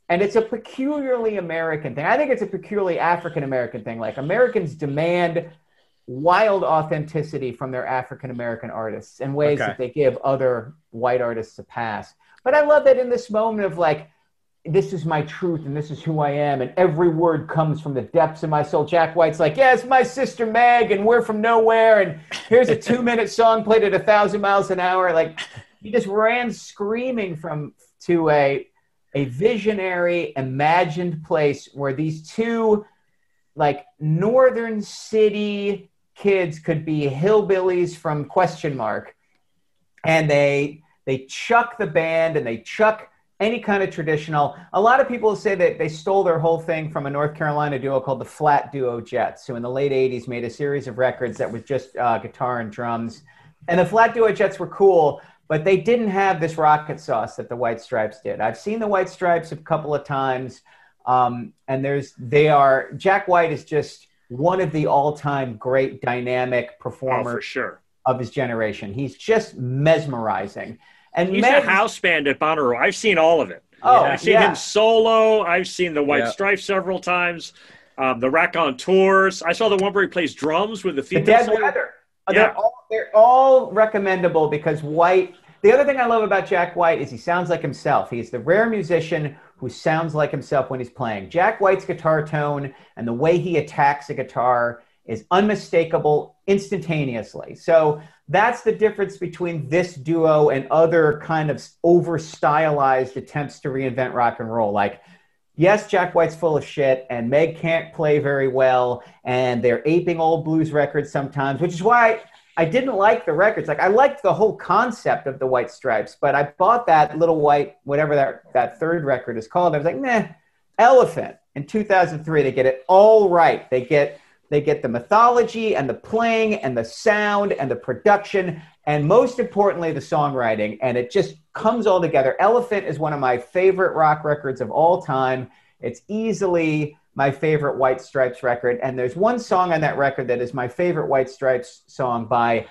And it's a peculiarly American thing. I think it's a peculiarly African American thing. Like Americans demand wild authenticity from their African American artists in ways Okay. that they give other white artists a pass. But I love that in this moment of like this is my truth and this is who I am, and every word comes from the depths of my soul. Jack White's like, yeah, it's my sister Meg, and we're from nowhere, and here's a two minute song played at a thousand miles an hour. Like he just ran screaming from to a a visionary, imagined place where these two like northern city kids could be hillbillies from question mark and they they chuck the band and they chuck any kind of traditional a lot of people say that they stole their whole thing from a north carolina duo called the flat duo jets who in the late 80s made a series of records that was just uh, guitar and drums and the flat duo jets were cool but they didn't have this rocket sauce that the white stripes did i've seen the white stripes a couple of times um, and there's they are Jack White is just one of the all-time great dynamic performers Oh, sure. of his generation. He's just mesmerizing. And He's Meg- a house band at Bonnaroo. I've seen all of it. Oh, I've seen yeah. him solo. I've seen the White Yeah. Stripes several times. Um, the Raconteurs. I saw the one where he plays drums with the the dead singer. weather. Uh, Yeah. They're all they're all recommendable because White. The other thing I love about Jack White is he sounds like himself. He's the rare musician who sounds like himself when he's playing. Jack White's guitar tone and the way he attacks a guitar is unmistakable instantaneously. So that's the difference between this duo and other kind of over stylized attempts to reinvent rock and roll. Like yes, Jack White's full of shit, and Meg can't play very well, and they're aping old blues records sometimes, which is why I didn't like the records. Like I liked the whole concept of the White Stripes, but I bought that little white, whatever that that third record is called. I was like, nah, Elephant in 2003. They get it all right. They get they get the mythology and the playing and the sound and the production and most importantly the songwriting. And it just comes all together. Elephant is one of my favorite rock records of all time. It's easily my favorite white stripes record. And there's one song on that record that is my favorite white stripes song by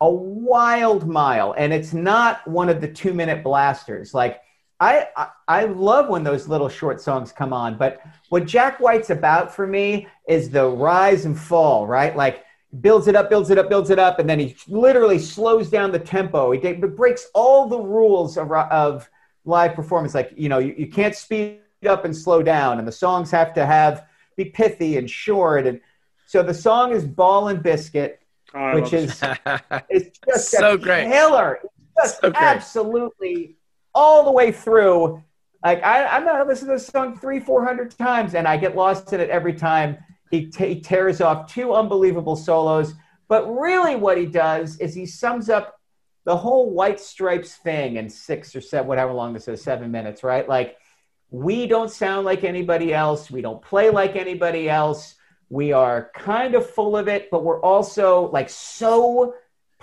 a wild mile. And it's not one of the two minute blasters. Like I, I I love when those little short songs come on, but what Jack White's about for me is the rise and fall, right? Like builds it up, builds it up, builds it up, and then he literally slows down the tempo. He de- breaks all the rules of, of live performance. Like you know, you, you can't speed up and slow down, and the songs have to have be pithy and short. And so the song is "Ball and Biscuit," Oh, which is *laughs* it's just So a great. killer. It's just So great. absolutely all the way through. Like I, I'm not listening to this song three, four hundred times, and I get lost in it every time. He, t- he tears off two unbelievable solos, but really, what he does is he sums up the whole White Stripes thing in six or seven, whatever long this is, seven minutes, right? Like we don't sound like anybody else. We don't play like anybody else. We are kind of full of it, but we're also like so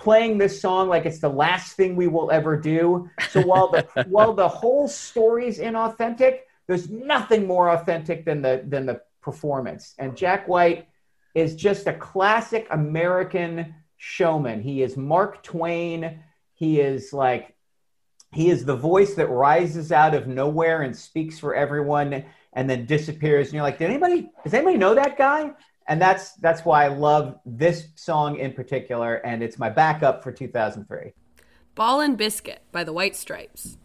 playing this song like it's the last thing we will ever do. So while the *laughs* while the whole story's inauthentic, there's nothing more authentic than the than the performance. And Jack White is just a classic American showman. He is Mark Twain. He is like he is the voice that rises out of nowhere and speaks for everyone and then disappears and you're like did anybody does anybody know that guy and that's that's why i love this song in particular and it's my backup for 2003 Ball and Biscuit by the White Stripes.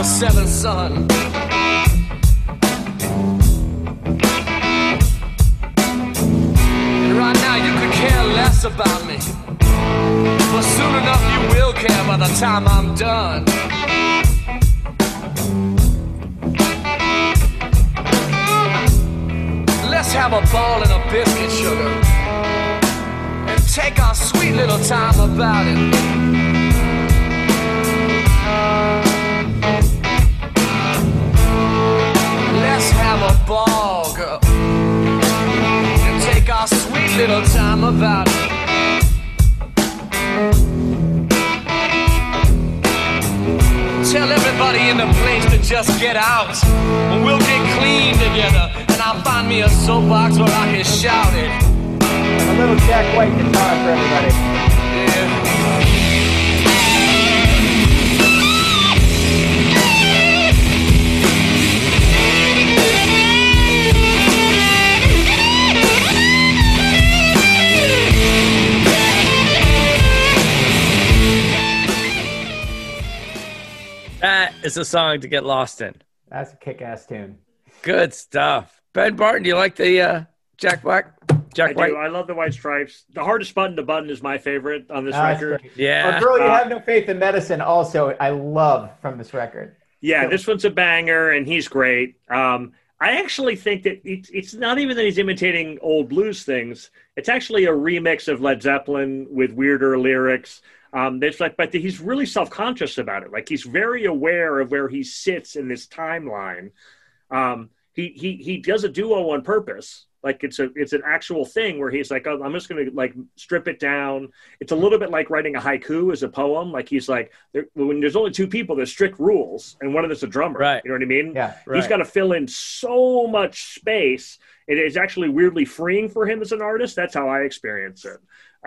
The seventh son. And right now you could care less about me. But soon enough you will care by the time I'm done. Let's have a ball and a biscuit, sugar. And take our sweet little time about it. Little time about it. Tell everybody in the place to just get out. And we'll get clean together. And I'll find me a soapbox where I can shout it. A little Jack White guitar for everybody. That is a song to get lost in. That's a kick-ass tune. Good stuff. Ben Barton, do you like the uh, Jack Black? Jack I White? do. I love the white stripes. The hardest button to button is my favorite on this record. Yeah. A girl you Uh, have no faith in medicine. Also, I love from this record. Yeah, this one's a banger, and he's great. Um, I actually think that it's, it's not even that he's imitating old blues things. It's actually a remix of Led Zeppelin with weirder lyrics. Um, there's like, but he's really self-conscious about it. Like he's very aware of where he sits in this timeline. Um, he he he does a duo on purpose. Like it's a it's an actual thing where he's like, oh, I'm just gonna like strip it down. It's a little bit like writing a haiku as a poem. Like he's like, there, when there's only two people, there's strict rules, and one of them's a drummer. Right. You know what I mean? Yeah. He's Right. got to fill in so much space. It is actually weirdly freeing for him as an artist. That's how I experience it.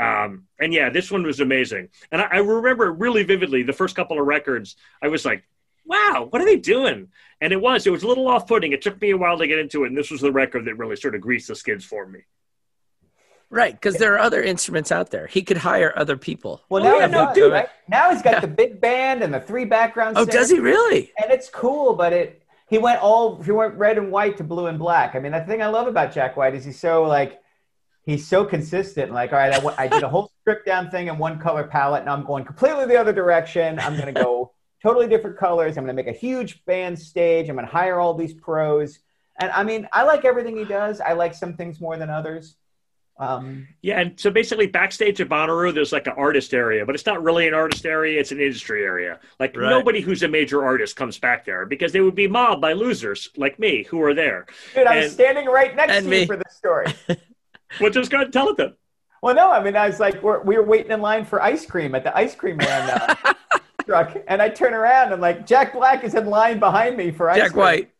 Um, and yeah, this one was amazing. And I, I remember really vividly the first couple of records. I was like, wow, what are they doing? And it was, it was a little off putting. It took me a while to get into it. And this was the record that really sort of greased the skids for me. Right, because there are other instruments out there. He could hire other people. Well, Oh, now, yeah, he no, does, do it. right? now he's got the big band and the three background. Oh, does he really? And it's cool, but it he went all he went red and white to blue and black. I mean, the thing I love about Jack White is he's so like he's so consistent. Like, all right, I, I did a whole stripped down thing in one color palette. and I'm going completely the other direction. I'm going to go totally different colors. I'm going to make a huge band stage. I'm going to hire all these pros. And I mean, I like everything he does. I like some things more than others. Um, Yeah, and so basically backstage at Bonnaroo, there's like an artist area, but it's not really an artist area; it's an industry area. Like Right. nobody who's a major artist comes back there because they would be mobbed by losers like me who are there. dude, I was And- standing right next and to me. you for this story. *laughs* Well, just go ahead and tell it then. Well, no, I mean, I was like, we're, we were waiting in line for ice cream at the ice cream *laughs* man truck, and I turn around and like Jack Black is in line behind me for ice Jack cream. White.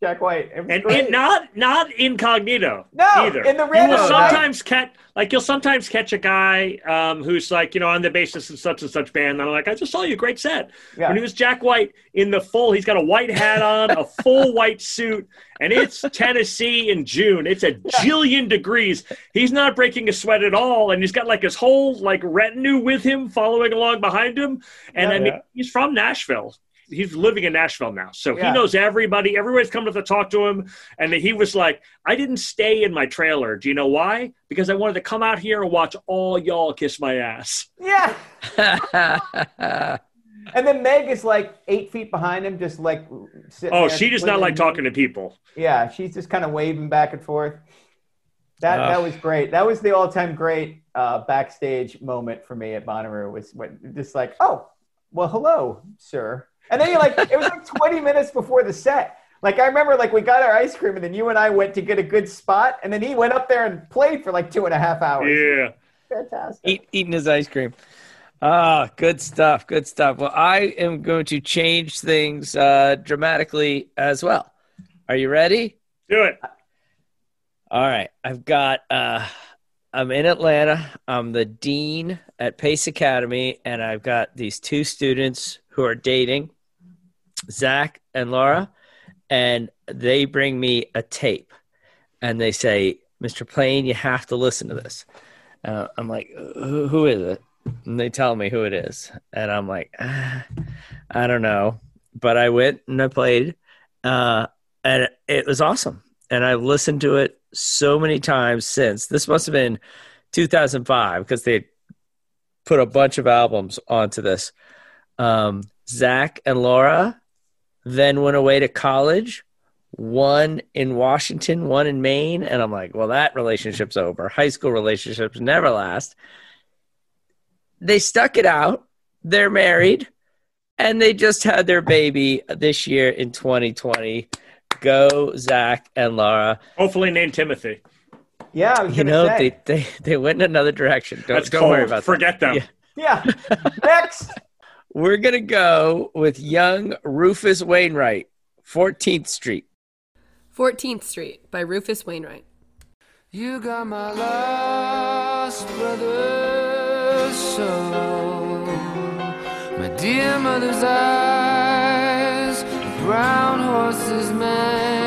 Jack White. And, and not not incognito No, either. in the you random will night. sometimes catch like you'll sometimes catch a guy um, who's like you know on the basis of such and such band. And I'm like, I just saw you, great set. Yeah. When he was Jack White in the full, he's got a white hat on, a full *laughs* white suit, and it's Tennessee in June. It's a jillion degrees. He's not breaking a sweat at all, and he's got like his whole like retinue with him, following along behind him. And Yeah. I mean, he's from Nashville. He's living in Nashville now, so Yeah. he knows everybody. Everybody's coming up to talk to him, and he was like, "I didn't stay in my trailer. Do you know why? Because I wanted to come out here and watch all y'all kiss my ass." yeah. *laughs* And then Meg is like eight feet behind him, just like sitting Oh, there she does not like talking to people. Yeah, she's just kind of waving back and forth. That Ugh. that was great. That was the all-time great uh, backstage moment for me at Bonnaroo. Was when just like, oh, well, hello, sir. And then you like, it was like 20 minutes before the set. Like I remember, like we got our ice cream, and then you and I went to get a good spot, and then he went up there and played for like two and a half hours. Yeah. Fantastic. Eat, eating his ice cream. Ah, good stuff. Good stuff. Well, I am going to change things uh, dramatically as well. Are you ready? Do it. All right. I've got, uh, I'm in Atlanta. I'm the dean at Pace Academy, and I've got these two students who are dating, Zach and Laura, and they bring me a tape and they say, Mr. Plain, you have to listen to this. Uh, I'm like, who, who is it? And they tell me who it is. And I'm like, ah, I don't know. But I went and I played, uh, and it, was awesome. And I've listened to it so many times since. This must have been 2005 because they put a bunch of albums onto this. Um, Zach and Laura then went away to college, one in Washington, one in Maine. And I'm like, well, that relationship's over. High school relationships never last. they stuck it out. They're married, and they just had their baby this year in 2020. Go Zach and Laura. Hopefully named Timothy. Yeah, I was You know say. they, they they went in another direction. Don't, That's don't worry cold. about Forget that. them. Yeah. Yeah. Next. *laughs* We're gonna go with young Rufus Wainwright, 14th Street. 14th Street by Rufus Wainwright. You got my lost brother's soul, my dear mother's eyes, brown horse's mane,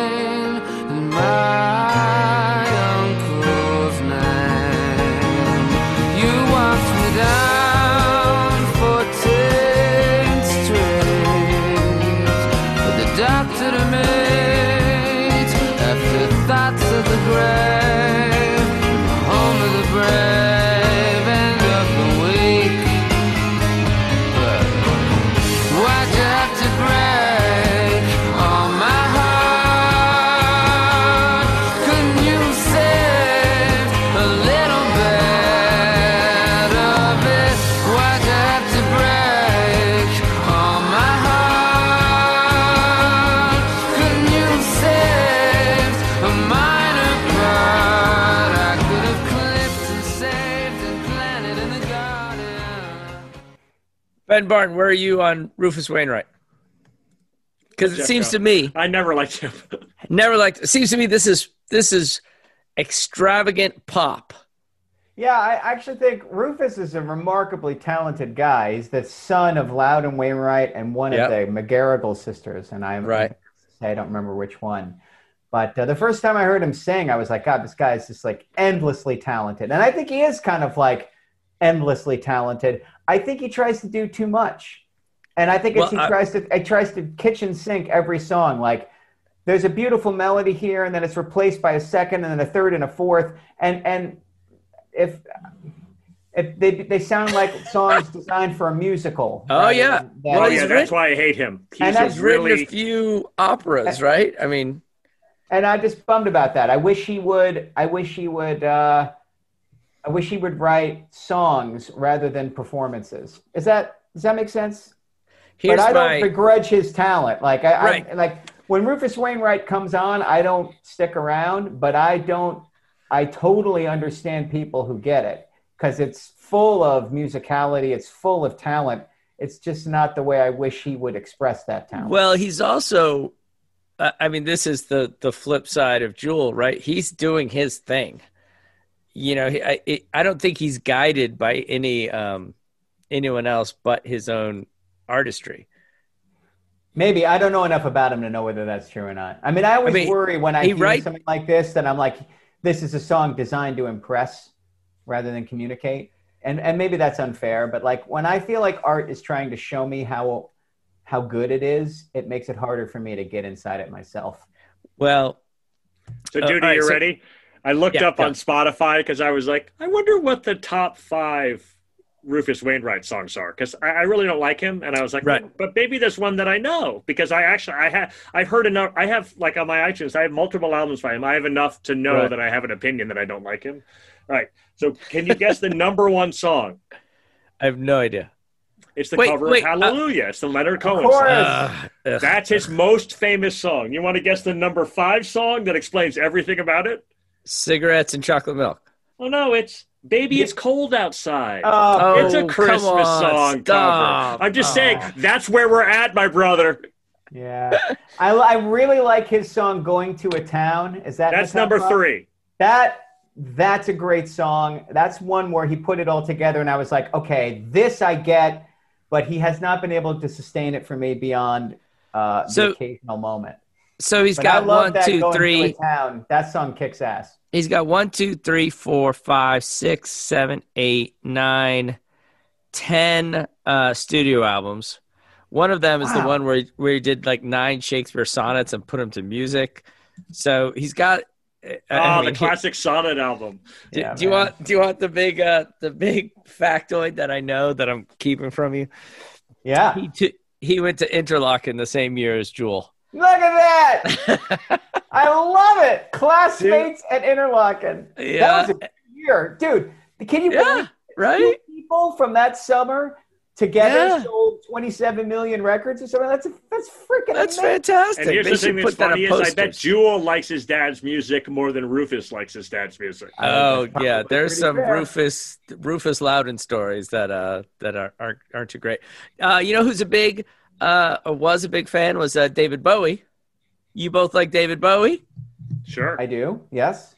Ben Barton, where are you on Rufus Wainwright? Because it seems to me I never liked him. *laughs* never liked. It seems to me this is this is extravagant pop. Yeah, I actually think Rufus is a remarkably talented guy. He's the son of Loudon Wainwright and one Yep. of the McGarrigle sisters, and I'm Right. I don't remember which one. But uh, the first time I heard him sing, I was like, God, this guy is just like endlessly talented, and I think he is kind of like endlessly talented. I think he tries to do too much, and I think it's, Well, he I- tries to he tries to kitchen sink every song. Like there's a beautiful melody here, and then it's replaced by a second, and then a third, and a fourth, and and if if they they sound like songs designed for a musical. Oh, rather yeah. than- Well, oh he's yeah, written- that's why I hate him. And He's that's a He's written really a few operas, right? I mean, and I'm just bummed about that. I wish he would. I wish he would. Uh, I wish he would write songs rather than performances. Is that does that make sense? here's but I my don't begrudge his talent. Like I, Right. I like when Rufus Wainwright comes on, I don't stick around, but I don't. I totally understand people who get it because it's full of musicality. It's full of talent. It's just not the way I wish he would express that talent. well. He's also. I mean, this is the the flip side of Jewel, right? He's doing his thing. You know, I it, I don't think he's guided by any um anyone else but his own artistry. Maybe I don't know enough about him to know whether that's true or not. I mean, I always mean, worry when I he hear write- something like this that I'm like, this is a song designed to impress rather than communicate. And and maybe that's unfair, but like when I feel like art is trying to show me how how good it is, it makes it harder for me to get inside it myself. Well, So, Uh, Judy, all right, you so- ready? I looked Yeah, up yeah. on Spotify because I was like, I wonder what the top five Rufus Wainwright songs are because I, I really don't like him, and I was like, Right. but maybe there's one that I know because I actually I have I've heard enough. I have like on my iTunes, I have multiple albums by him. I have enough to know Right. that I have an opinion that I don't like him. All right. So, can you guess the *laughs* number one song? I have no idea. It's the Wait, cover wait, of Hallelujah. it's the Leonard Cohen course. song. Uh. That's his most famous song. You want to guess the number five song that explains everything about it? Cigarettes and chocolate milk. Oh no, it's Baby It's Cold Outside. Oh, it's a come Christmas on, song stop. cover. I'm just Oh. saying that's where we're at, my brother. yeah. I, I really like his song "Going to a Town." Is that That's number five? three. That that's a great song. That's one where he put it all together, and I was like, okay, this I get, but he has not been able to sustain it for me beyond uh, So- the occasional moment. So he's But I got love one, that two, Going to three. a Town. That song kicks ass. He's got one, two, three, four, five, six, seven, eight, nine, ten uh, studio albums. One of them is the one where he, where he did like nine Shakespeare sonnets and put them to music. So he's got. uh, I Oh, mean, the he- classic sonnet album. do, Yeah, do you want? Do you want the big, uh, the big factoid that I know that I'm keeping from you? Yeah. He t- he went to Interlochen the same year as Jewel. Look at that. *laughs* I love it. Classmates at Interlochen. Yeah. That was a year. Dude, can you Yeah, believe right? two people people from that summer together Yeah. sold 27 million records or something. That's that's freaking That's amazing. fantastic. And here's They the should thing that's that funny on is I bet. Jewel likes his dad's music more than Rufus likes his dad's music. Oh That's yeah, there's some fair. Rufus Rufus Loudon stories that uh that are, aren't aren't too great. Uh, you know who's a big uh was a big fan was uh, David Bowie. You both like David Bowie? Sure. I do. Yes.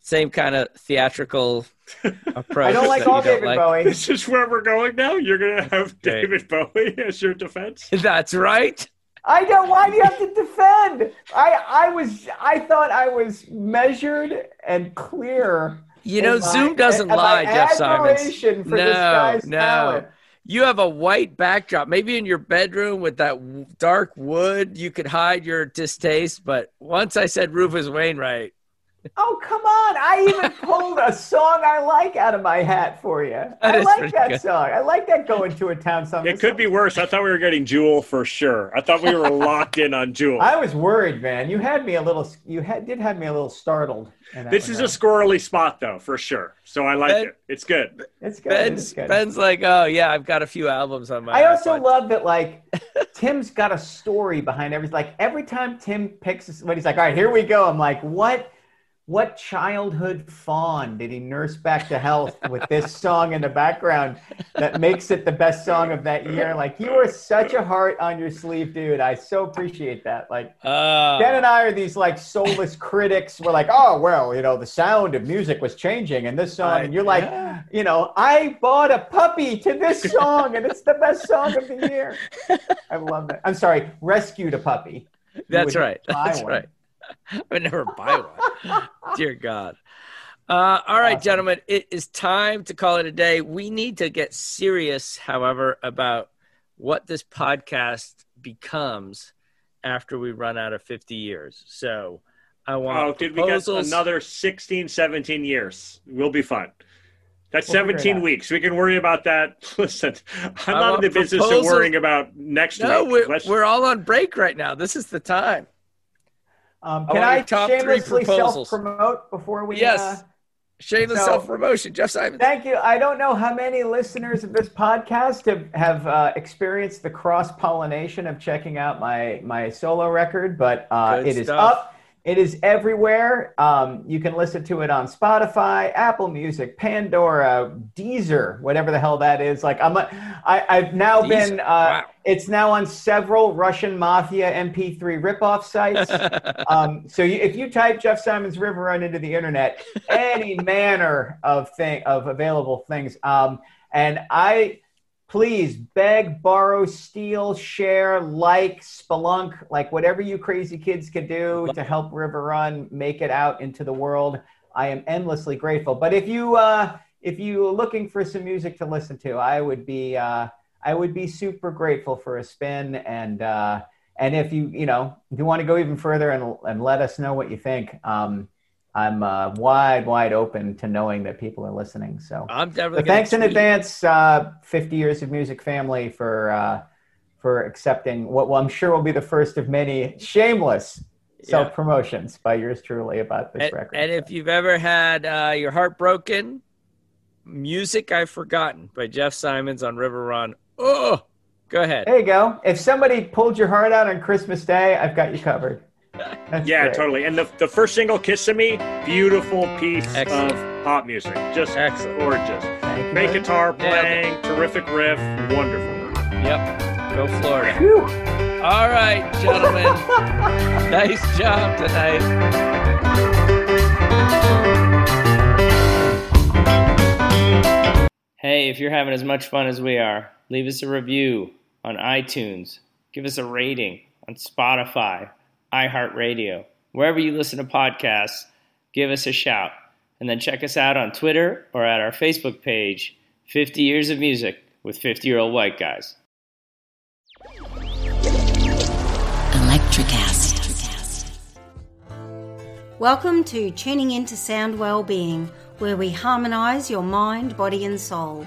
Same kind of theatrical *laughs* approach. I don't like that you all David like. Bowie. This is where we're going now. You're gonna have *laughs* Okay. David Bowie as your defense. *laughs* That's right. I don't. Why do you have to defend? I I was. I thought I was measured and clear. You know, in my- Zoom doesn't lie, Jeff Simons. no, this guy's no. talent. You have a white backdrop. Maybe in your bedroom with that dark wood, you could hide your distaste. But once I said Rufus Wainwright, Oh come on! I even *laughs* pulled a song I like out of my hat for you. I like that good. song. I like that going to a town song. It could be worse. I thought we were getting Jewel for sure. I thought we were *laughs* locked in on Jewel. I was worried, man. You had me a little. You had did have me a little startled. This one, is a though. squirrely spot though, for sure. So I like Ben- it. It's good. It's good. Ben's, it's good. Ben's like, oh, yeah, I've got a few albums on my I also iPod." love that like *laughs* Tim's got a story behind everything. Like every time Tim picks when he's like, all right, here we go. I'm like, what what childhood fawn did he nurse back to health with this *laughs* song in the background that makes it the best song of that year? Like you are such a heart on your sleeve, dude. I so appreciate that. Like Ah. Ben and I are these like soulless critics. We're like, oh well, you know, the sound of music was changing, and this song, I- and you're like, yeah. you know, I bought a puppy to this song, and it's the best song of the year. *laughs* I love that. I'm sorry, rescued a puppy. That's right. That's one. right. *laughs* I would never buy one. Dear God. Uh, all right, Awesome. gentlemen, it is time to call it a day. We need to get serious, however, about what this podcast becomes after we run out of 50 years. So I want Oh, dude, we got another 16, 17 years. We'll be fine. That's We'll 17 weeks. We can worry about that. *laughs* Listen, I'm I not in the business of worrying about next no, week. we're, we're all on break right now. This is the time. Um, can I, top shamelessly self-promote before we? yes. uh, Shameless so- self promotion. Jeff Simon. Thank you. I don't know how many listeners of this podcast have, have uh, experienced the cross pollination of checking out my my solo record, but uh, it is stuff. up. It is everywhere. Um, you can listen to it on Spotify, Apple Music, Pandora, Deezer, whatever the hell that is. Like I'm, a, I, I've now Deezer. been. Uh, Wow. It's now on several Russian mafia MP3 ripoff sites. *laughs* um, so you, if you type Jeff Simon's River Run into the internet, any *laughs* manner of thing of available things. Um, and I please beg, borrow, steal, share, like, spelunk, like whatever you crazy kids can do to help River Run make it out into the world. I am endlessly grateful. But if you uh, if you're looking for some music to listen to, I would be uh, I would be super grateful for a spin and. Uh, and if you, you know, if you want to go even further and, and let us know what you think, um, I'm uh, wide, wide open to knowing that people are listening. So, I'm definitely thanks in advance, uh, 50 years of music family for uh, for accepting what well, I'm sure will be the first of many shameless Yeah. self promotions by yours truly about this And, record. and if you've ever had uh, your heart broken, music I've forgotten by Jeff Simons on River Run. Oh, go ahead. there you go. If somebody pulled your heart out on Christmas Day, I've got you covered. That's yeah, great. totally. And the, the first single, "Kiss of Me," beautiful piece Excellent. of pop music, just Excellent. gorgeous. Thank Great guitar Nailed it. playing, terrific riff, wonderful. Yep. Go Florida. Phew. All right, gentlemen. *laughs* nice job tonight. Hey, if you're having as much fun as we are, leave us a review on iTunes. Give us a rating on Spotify, iHeartRadio. Wherever you listen to podcasts, give us a shout. And then check us out on Twitter or at our Facebook page, 50 Years of Music with 50 Year Old White Guys. Electricast. Welcome to Tuning Into Sound Wellbeing, where we harmonise your mind, body, and soul.